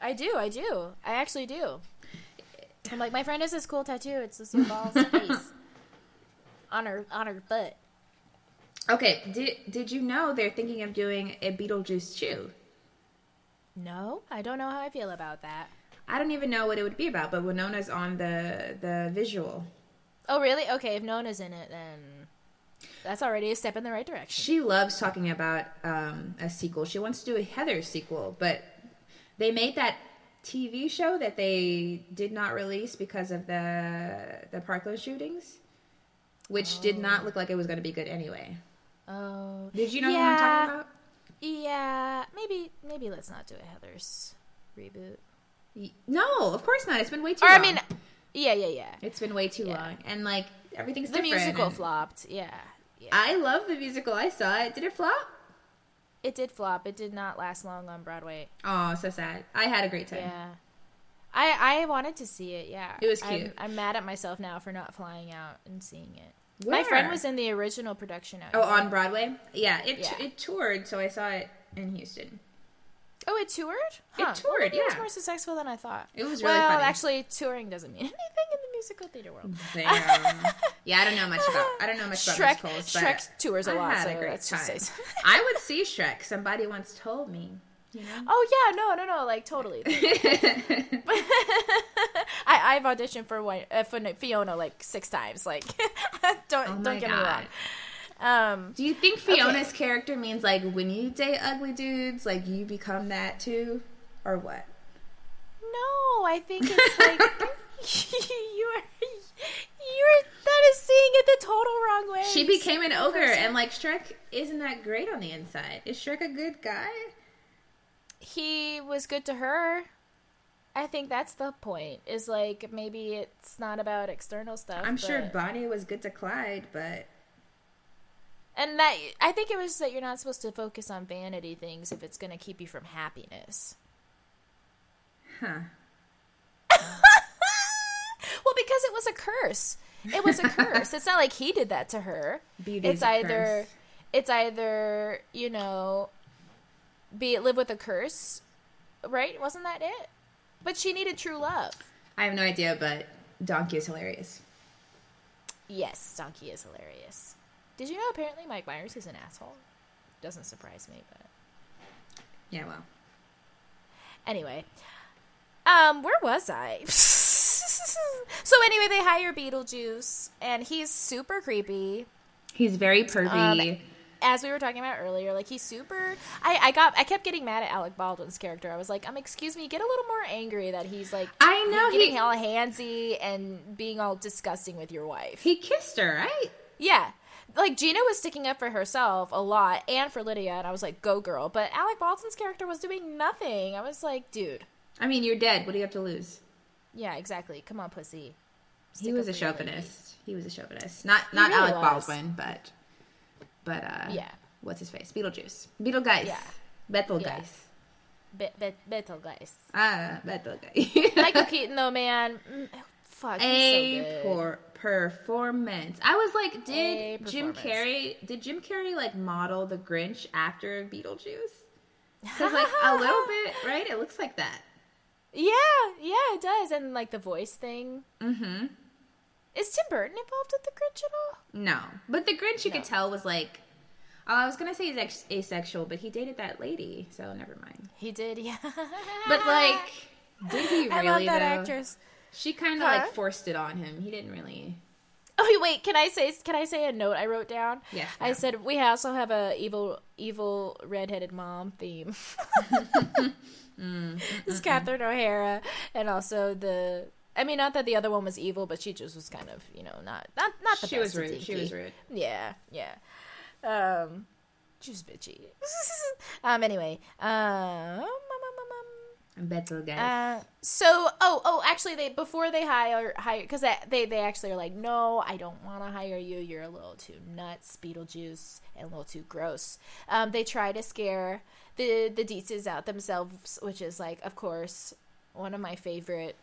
I do, I do. I actually do. I'm like, my friend has this cool tattoo. It's Lucille Ball's face on her on her butt. Okay, did did you know they're thinking of doing a Beetlejuice 2? No, I don't know how I feel about that. I don't even know what it would be about, but Winona's on the the visual. Oh, really? Okay, if Nona's in it, then that's already a step in the right direction. She loves talking about um, a sequel. She wants to do a Heather sequel, but they made that TV show that they did not release because of the the Parkland shootings, which did not look like it was going to be good anyway. Oh, Did you know what I'm talking about? Yeah, maybe maybe let's not do a Heather's reboot. No, of course not. It's been way too Or long. I mean, yeah, yeah, yeah. it's been way too Yeah. long, and like everything's The musical flopped. Yeah, yeah. I love the musical. I saw it. Did it flop? it did flop. It did not last long on Broadway. Oh, so sad. I had a great time. Yeah. I I wanted to see it. Yeah, It was I'm- cute. I'm, mad at myself now for not flying out and seeing it. My friend was in the original production. Oh, here. on Broadway? Yeah, it Yeah. it toured, so I saw it in Houston. Oh, it toured. It toured, Well, maybe It was more successful than I thought. It was really well, funny. actually, touring doesn't mean anything in the musical theater world. Damn. yeah, I don't know much about I don't know much about Shrek, musicals, but Shrek tours a I lot. had so a great let's just say time. I would see Shrek. Somebody once told me. You know. Oh yeah, no, no, no, like totally. I I've auditioned for one uh, for Fiona like six times. Like, don't Oh don't get me God. wrong. Um, Do you think Fiona's character means like when you date ugly dudes, like you become that too, or what? no, I think it's like you are you're that is seeing it the total wrong way. She became an ogre, and like Shrek isn't that great on the inside. Is Shrek a good guy? He was good to her. I think that's the point. Is like maybe it's not about external stuff. I'm sure Bonnie was good to Clyde, but And that I think it was that you're not supposed to focus on vanity things if it's going to keep you from happiness. huh? Well, because it was a curse. It was a curse. it's not like he did that to her. Beauty it's either curse. it's either, you know, be it live with a curse, right? Wasn't that it? But she needed true love. I have no idea, but Donkey is hilarious. Yes, Donkey is hilarious. Did you know apparently Mike Myers is an asshole? Doesn't surprise me, but Yeah, well, Anyway, um, where was I? so anyway, they hire Beetlejuice, and he's super creepy. he's very pervy. Um, As we were talking about earlier, like he's super. I I got I kept getting mad at Alec Baldwin's character. I was like, um, excuse me, get a little more angry that he's like, I know, getting he- all handsy and being all disgusting with your wife. he kissed her, right? Yeah. Like Geena was sticking up for herself a lot and for Lydia, and I was like, "Go girl!" But Alec Baldwin's character was doing nothing. I was like, "Dude, I mean, you're dead. What do you have to lose? Yeah, exactly. Come on, pussy. he was a chauvinist. He was a chauvinist. Not not really Alec was. Baldwin, but but uh Yeah. what's his face? Beetlejuice. Beetlejuice, Yeah. Betelgeuse. Yeah. Be- be- Betelgeuse. Ah, Betelgeuse. Michael Keaton, though, man. mm, Fuck, a so good. poor performance. I was like, did Jim. Carrey did Jim Carrey like model the Grinch after Beetlejuice? Because like a little bit, right? It looks like that. Yeah, yeah, it does. And like the voice thing. Mm-hmm. Is Tim Burton involved with the Grinch at all? No, but the Grinch you No. could tell was like, oh, I was gonna say he's ex- asexual, but he dated that lady, so never mind. He did, yeah. But like, did he I really? love that though? actress. She kind of Huh? like forced it on him. He didn't really. Oh wait, can I say can I say a note I wrote down? Yes, I said we also have a evil evil redheaded mom theme. Mm, This is Catherine O'Hara, and also the. I mean, not that the other one was evil, but she just was kind of, you know, not not not the She best was at rude. She was rude. Yeah, yeah. Um, she was bitchy. um. Anyway. Um. um, um, Betelgeuse. uh, so oh oh actually they before they hire hire because they they actually are like no I don't want to hire you you're a little too nuts Beetlejuice and a little too gross. Um, they try to scare the the Deetzes out themselves, which is like of course one of my favorite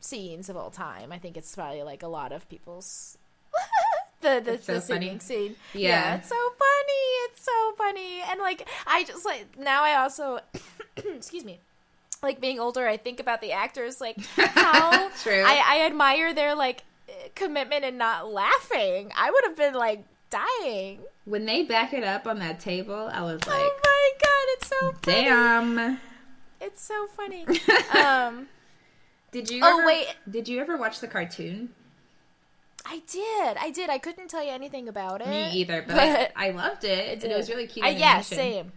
scenes of all time. I think it's probably like a lot of people's. the the, It's so the funny. singing scene, Yeah. it's so funny. It's so funny, and like I just like now I also, excuse me, like being older, I think about the actors like how True. I, I admire their like commitment and not laughing. I would have been like dying. when they back it up on that table, I was like, oh my god, it's so funny. damn. It's so funny. um, Did you? Oh, ever, wait. Did you ever watch the cartoon? I did, I did. I couldn't tell you anything about it. Me either, but, but I loved it. and it was really cute. I, yeah, same.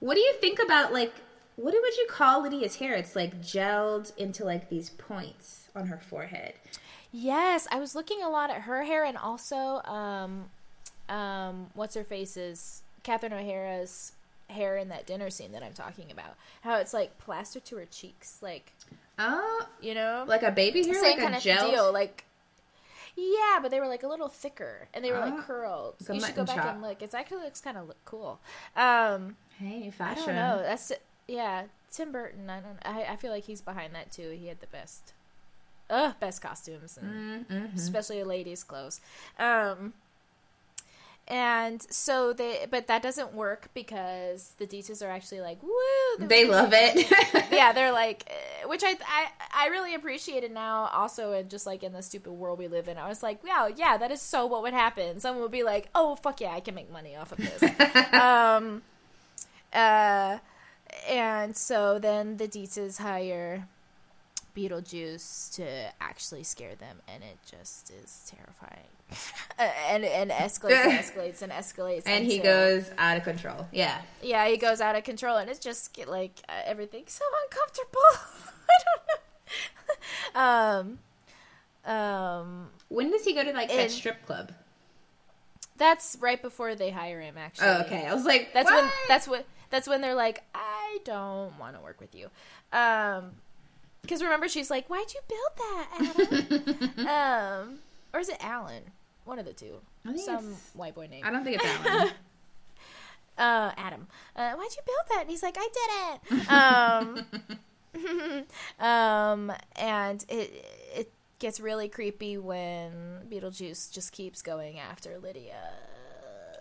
What do you think about like what would you call Lydia's hair? It's like gelled into like these points on her forehead. Yes, I was looking a lot at her hair and also um um what's her face's Catherine O'Hara's hair in that dinner scene that I'm talking about. How it's like plastered to her cheeks, like Oh, you know, like a baby hair, same like kind a of gel. deal, like. Yeah, but they were like a little thicker, and they were Ah, like curled. you should go back chop. and look. It's actually looks kind of look cool. Um, Hey, fashion. I don't know. That's yeah, Tim Burton. I don't. I, I feel like he's behind that too. He had the best, uh, best costumes, and Mm-hmm. especially ladies' clothes. Um, and so they, but that doesn't work because the Deetzes are actually like, woo! They love it. yeah, they're like, eh, which I, I I really appreciate it now. Also, and just like in the stupid world we live in, I was like, wow, yeah, that is so what would happen. Someone would be like, oh fuck yeah, I can make money off of this. um, uh, and so then the Deetzes hire Beetlejuice to actually scare them, and it just is terrifying. Uh, and and escalates and escalates and escalates. and he goes out of control. Yeah. yeah, he goes out of control, and it's just like uh, everything's so uncomfortable. I don't know. Um, um, When does he go to like that strip club? that's right before they hire him. Actually, Oh, okay. I was like, That's when that's what that's when they're like, I don't want to work with you. Um, because remember, she's like, why'd you build that, Adam? um, or is it Alan? One of the two. Some it's- white boy name. I don't think it's Alan. uh, Adam, uh, why'd you build that? And he's like, I did it. Um, um, and it it gets really creepy when Beetlejuice just keeps going after Lydia.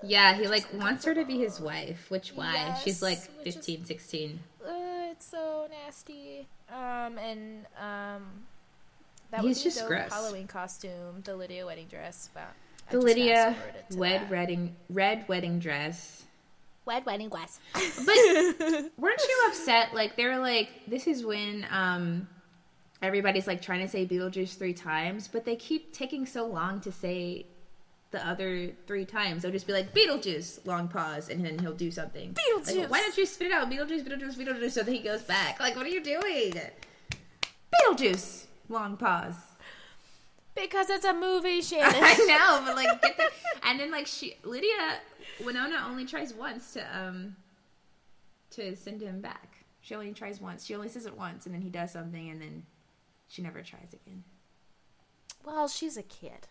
yeah, he like wants her to be his wife. Which why? She's like which is- 15, 16. Uh, it's so nasty. Um, and um, that He's would be just a gross. Halloween costume, the Lydia wedding dress. But I The Lydia fast-forwarded wed that. wedding red wedding dress. wed wedding dress. But weren't you upset? Like they were like, this is when um everybody's like trying to say Beetlejuice three times, but they keep taking so long to say the other three times. They'll just be like Beetlejuice, long pause, and then he'll do something. Beetlejuice. Like, why don't you spit it out? Beetlejuice, Beetlejuice, Beetlejuice. So then he goes back. Like, what are you doing? Beetlejuice, long pause. because it's a movie, Shannon. I know, but like, get the and then like she Lydia Winona only tries once to um to send him back. She only tries once. She only says it once, and then he does something, and then she never tries again. Well, she's a kid.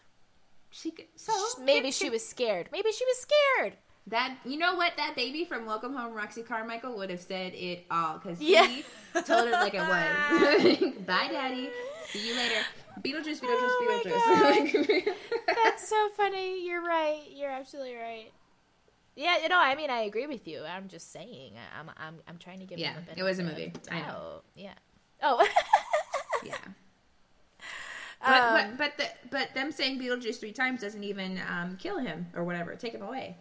She could, so Maybe she was scared. Maybe she was scared. that. You know what? That baby from Welcome Home, Roxy Carmichael, would have said it all because Yeah. he told it like it was. Bye, Daddy. See you later. Beetlejuice, Beetlejuice, Oh Beetlejuice. That's so funny. You're right. You're absolutely right. Yeah, you know, I mean, I agree with you. I'm just saying. I'm, I'm, I'm trying to give. Yeah, it was a movie. I know. Yeah. Oh. yeah. But, Um, but but the, but them saying Beetlejuice three times doesn't even um, kill him or whatever, take him away.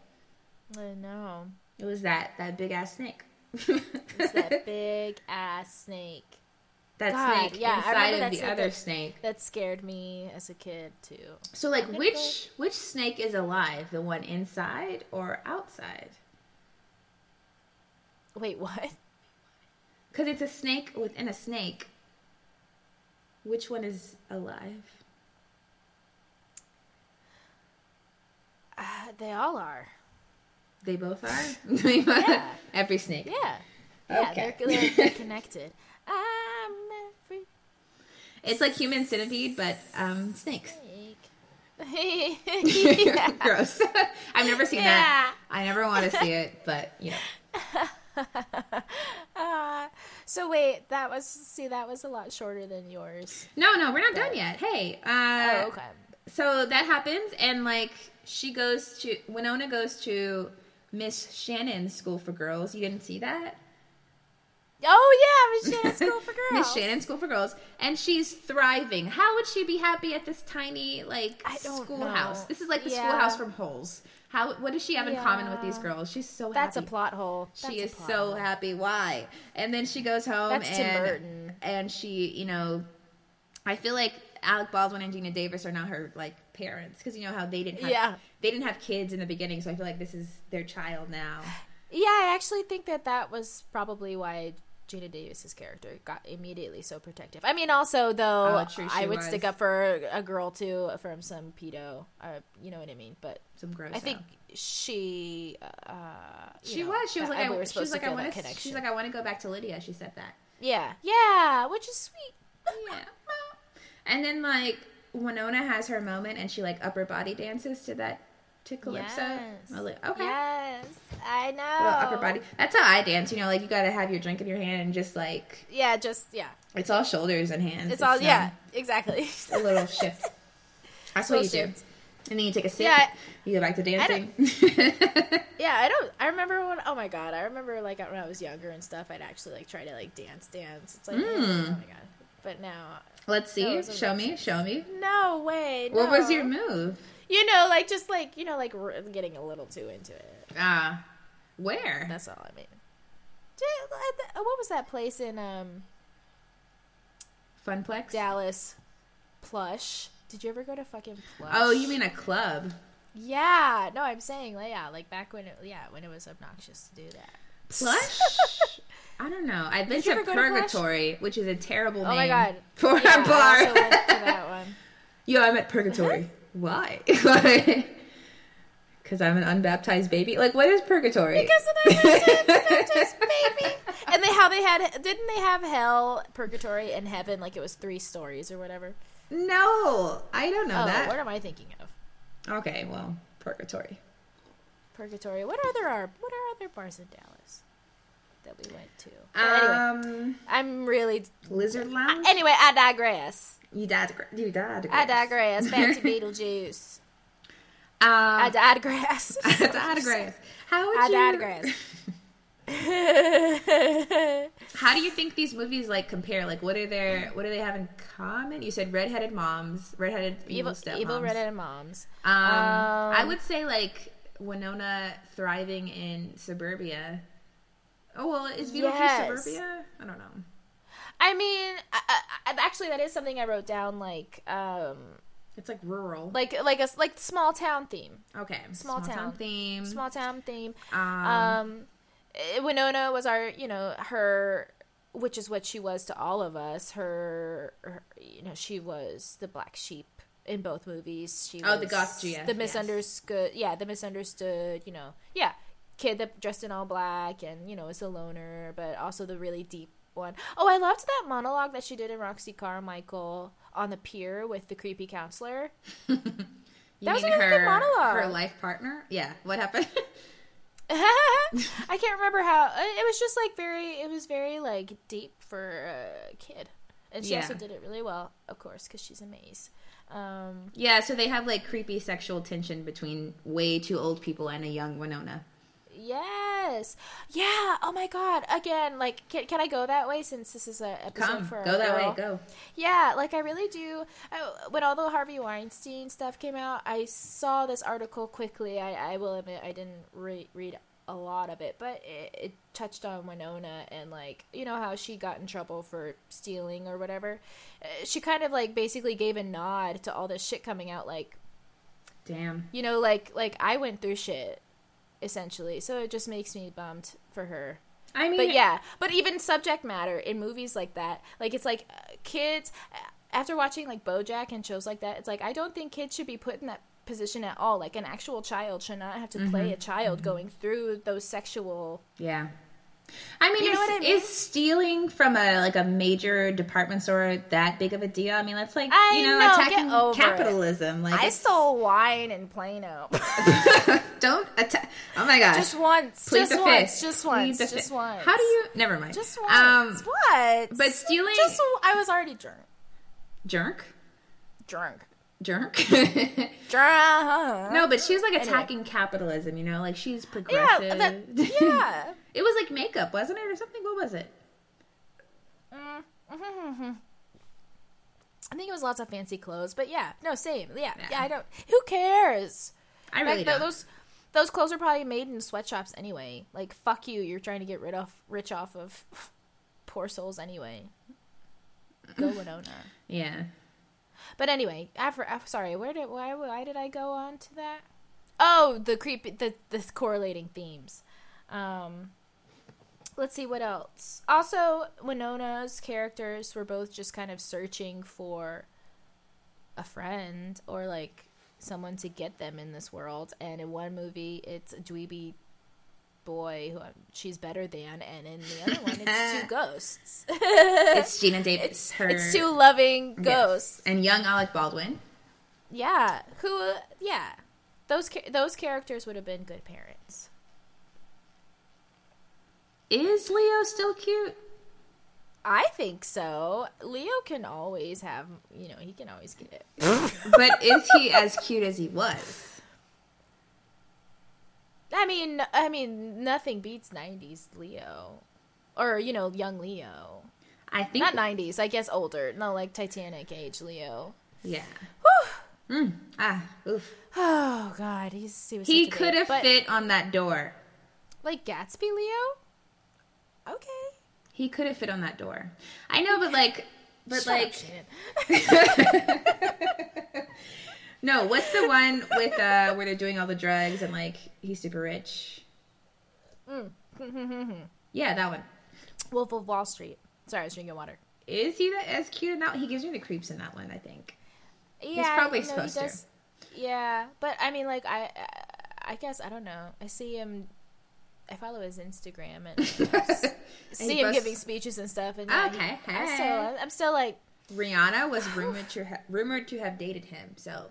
I know. It was that that big ass snake. It's that big ass snake that God, snake yeah, inside of the other that- snake. that scared me as a kid too. So like which which snake is alive? The one inside or outside? Wait, what? Because it's a snake within a snake. Which one is alive? Uh, they all are. They both are. Yeah. Every snake. Yeah. Yeah, Okay. they're, they're, they're connected. Every It's like human centipede, but um, snakes. Gross. I've never seen that. I never want to see it, but you know. Uh, so wait, that was see that was a lot shorter than yours. No, no, we're not done yet. Hey. Uh, oh, okay. So that happens, and like she goes to Winona goes to Miss Shannon's school for girls. You didn't see that? Oh yeah, Miss Shannon's School for Girls. Miss Shannon's school for girls, and she's thriving. How would she be happy at this tiny like schoolhouse? know. This is like the Yeah. schoolhouse from Holes. How? What does she have in common with these girls? She's so That's a plot hole. That's she is so hole. happy. Why? And then she goes home That's Tim and Burton. and she, you know, I feel like Alec Baldwin and Geena Davis are now her like parents because you know how they didn't have Yeah. they didn't have kids in the beginning, so I feel like this is their child now. Yeah, I actually think that that was probably why Geena Davis's character got immediately so protective. I mean, also though, Oh, I would was. stick up for a girl too from some pedo. Uh, you know what I mean? But Some gross. I think she. Uh, she know, was. She was like, I, she was like, I want to. She's like, I want to go back to Lydia. She said that. yeah, yeah, which is sweet. Yeah. And then like Winona has her moment, and she like upper body dances to that to Calypso. Yes. I like, okay. Yes, I know. Little upper body. That's how I dance. You know, like you gotta have your drink in your hand and just like Yeah, just yeah. it's all shoulders and hands. It's, all um, yeah, exactly. a little shift. That's what you Little do. And then you take a sip. Yeah. You go back to dancing. Yeah, I don't. I remember when. Oh my god, I remember like when I was younger and stuff. I'd actually like try to like dance, dance. It's like, Mm. oh my god. But now, Let's see. Show me. Show me. no way. What was your move? You know, like just like you know, like getting a little too into it. Ah, where? That's all I mean. At the- What was that place in um Funplex. Dallas? Plush. Did you ever go to fucking Plush? Oh, you mean a club? Yeah. No, I'm saying like, yeah, like back when it yeah when it was obnoxious to do that. Plush? I don't know. I've been to go to Purgatory, which is a terrible Oh name Oh my god. for Yeah, a I bar. also went to that one. Yo, I'm at Purgatory. Why? Because I'm an unbaptized baby. Like, what is Purgatory? Because of that Baptist baby. And they how they had didn't they have hell, purgatory, and heaven like it was three stories or whatever? no, I don't know oh, that. what am I thinking of? Okay, well, Purgatory. Purgatory. What are what are other bars in Dallas that we went to? But anyway, Um, I'm really Lizard Lounge. anyway. I digress. you digress. You digress. I digress. Back to Beetlejuice. Um, I digress. I digress. How would I you? digress. How do you think these movies like compare? Like, what are their what do they have in common? You said redheaded moms, redheaded evil, evil, stepmoms. evil redheaded moms. Um, I Um, would say like Winona thriving in suburbia. Oh well, is Beetlejuice Yes. suburbia? I don't know. I mean, I, I, actually, that is something I wrote down. Like, um, It's like rural. like like a like small town theme. okay, small town. theme. Small town theme. Um, Um, eh, Winona was our, you know, her, which is what she was to all of us. Her, her you know, she was the black sheep in both movies. She Oh, was the goth GF, the yes. misunderstood. Yeah, the misunderstood. You know, yeah, kid that dressed in all black and you know is a loner, but also the really deep one. Oh, I loved that monologue that she did in Roxy Carmichael on the pier with the creepy counselor. That was a really good monologue. her life partner? Yeah. What happened? I can't remember how it was just like very it was very like deep for a kid. And she Yeah. also did it really well, of course, cuz she's a maze. Um yeah. So they have like creepy sexual tension between way too old people and a young Winona. Yes. Yeah. Oh my god. Again, like can, can I go that way since this is a episode Come, for go that girl? way. Go. Yeah, like I really do. I, when all the Harvey Weinstein stuff came out, I saw this article quickly. I, I will admit I didn't re- read a lot of it, but it, it touched on Winona and like you know how she got in trouble for stealing or whatever. Uh, She kind of like basically gave a nod to all this shit coming out, like Damn. you know, like like I went through shit essentially. So it just makes me bummed for her. I mean, But yeah, but even subject matter in movies like that, like it's like uh, kids. After watching like BoJack and shows like that, it's like I don't think kids should be put in that position at all. Like an actual child should not have to Mm-hmm. play a child going through those sexual. Yeah. I mean, You know is, I mean? is stealing from a like a major department store that big of a deal? I mean, that's like I you know, know, attacking over it. capitalism. Like I stole wine in Plano. don't attack. Oh my gosh! just once, Plead just once, fifth. just once, just fifth. once. How do you? Never mind. Just Um, once. what? but stealing- Just I was already drunk. jerk, Drunk. jerk. No, but she was like Anyway. attacking capitalism. You know, like she's Yeah. progressive. That, yeah. it was like makeup, wasn't it, or something? What was it? Mm. I think it was lots of fancy clothes, but yeah, no, same. Yeah, yeah. Yeah. I don't. Who cares? I really like, don't. those those clothes are probably made in sweatshops anyway. Like, fuck you. You're trying to get rid of rich off of poor souls anyway. Go Winona. yeah. But anyway, after, after sorry, where did why why did I go on to that? Oh, the creepy the the correlating themes. Um let's see what else. Also, Winona's characters were both just kind of searching for a friend or like someone to get them in this world. And in one movie, it's a dweeby boy who she's better than, and in the other one, it's two ghosts. It's Geena Davis. it's, her it's two loving Yes. ghosts. and young Alec Baldwin. Yeah, who? Yeah, those those characters would have been good parents. Is Leo still cute? I think so. Leo can always have, you know, he can always get it. But is he as cute as he was? I mean, I mean, nothing beats '90s Leo, or you know, young Leo. I think Not '90s, I guess older. No, like Titanic age Leo. Yeah. Mm. Ah, oof. Oh God, he's he was. He could have fit on that door. like Gatsby Leo. Okay, He could have fit on that door. I know, but like, but Shut like. no. What's the one with uh where they're doing all the drugs and like he's super rich? Mm. yeah, that one. Wolf of Wall Street. Sorry, I was drinking water. Is he that as cute in that? He gives me the creeps in that one. I think. Yeah, he's probably no, he supposed to. does- Yeah, but I mean, like I, I guess I don't know. I see him. I follow his Instagram and know, see he him posts- giving speeches and stuff. And yeah, he- Okay, I'm hey. still, I'm still like, Rihanna was rumored to ha- rumored to have dated him. So,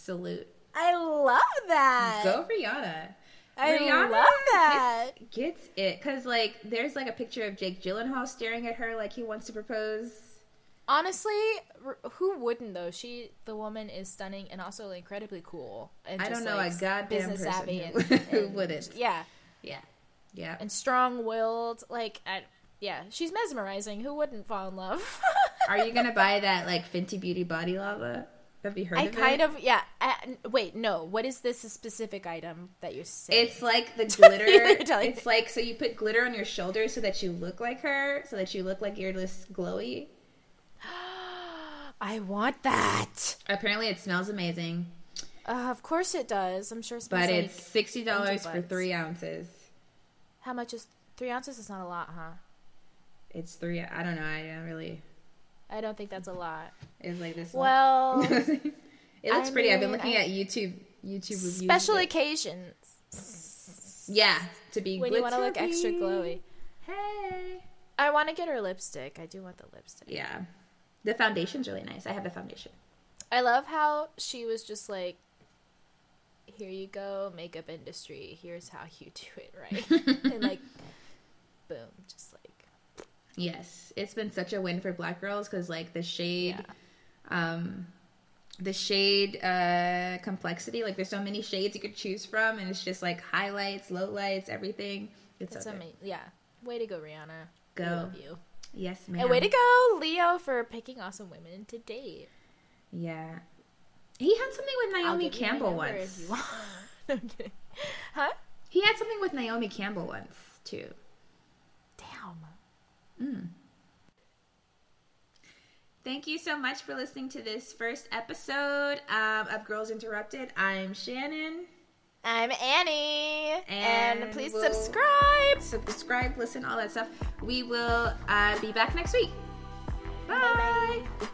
salute. I love that. Go Rihanna. I Rihanna love that. Gets, gets it because like there's like a picture of Jake Gyllenhaal staring at her like he wants to propose. Honestly, who wouldn't though? She, the woman, is stunning and also incredibly cool. And I just, don't know like, a goddamn business person savvy who- and, who and- wouldn't. Yeah, Yeah, yeah. and strong-willed. Like, I, yeah, she's mesmerizing. Who wouldn't fall in love? Are you gonna buy that like Fenty Beauty body lava? Have you heard I of kind it? of yeah. Uh, wait, no. What is this specific item that you're saying? It's like the glitter. It's like so you put glitter on your shoulders so that you look like her, so that you look like you're just glowy. I want that. Apparently, it smells amazing, Uh, of course it does. I'm sure. It smells but like, it's sixty dollars for three ounces. how much is three ounces? Is not a lot, huh? It's three. I don't know. I don't really. I don't think that's a lot. It's like this. Well, it looks I pretty. I've been looking I- at YouTube YouTube reviews. special occasions Yeah, to be when you want to look extra glowy. Hey. I want to get her lipstick. I do want the lipstick. Yeah. The foundation's really nice. I have the foundation. I love how she was just like, "Here you go, makeup industry. Here's how you do it right," and like, boom, just like Yes, it's been such a win for black girls because like the shade, um, the shade uh, complexity. Like there's so many shades you could choose from, and it's just like highlights, lowlights, everything. It's amazing. Yeah, way to go, Rihanna. Go. We love you. Yes, ma'am. And way to go, Leo, for picking awesome women to date. Yeah, he had something with Naomi give you my Campbell once. If you want. no, I'm kidding. Huh? He had something with Naomi Campbell once too. Damn. Thank you so much for listening to this first episode um, of Girls Interrupted. I'm Shannon. I'm Annie. And, And please we'll- subscribe. Subscribe, listen, all that stuff. We will uh, be back next week. Bye. Bye-bye.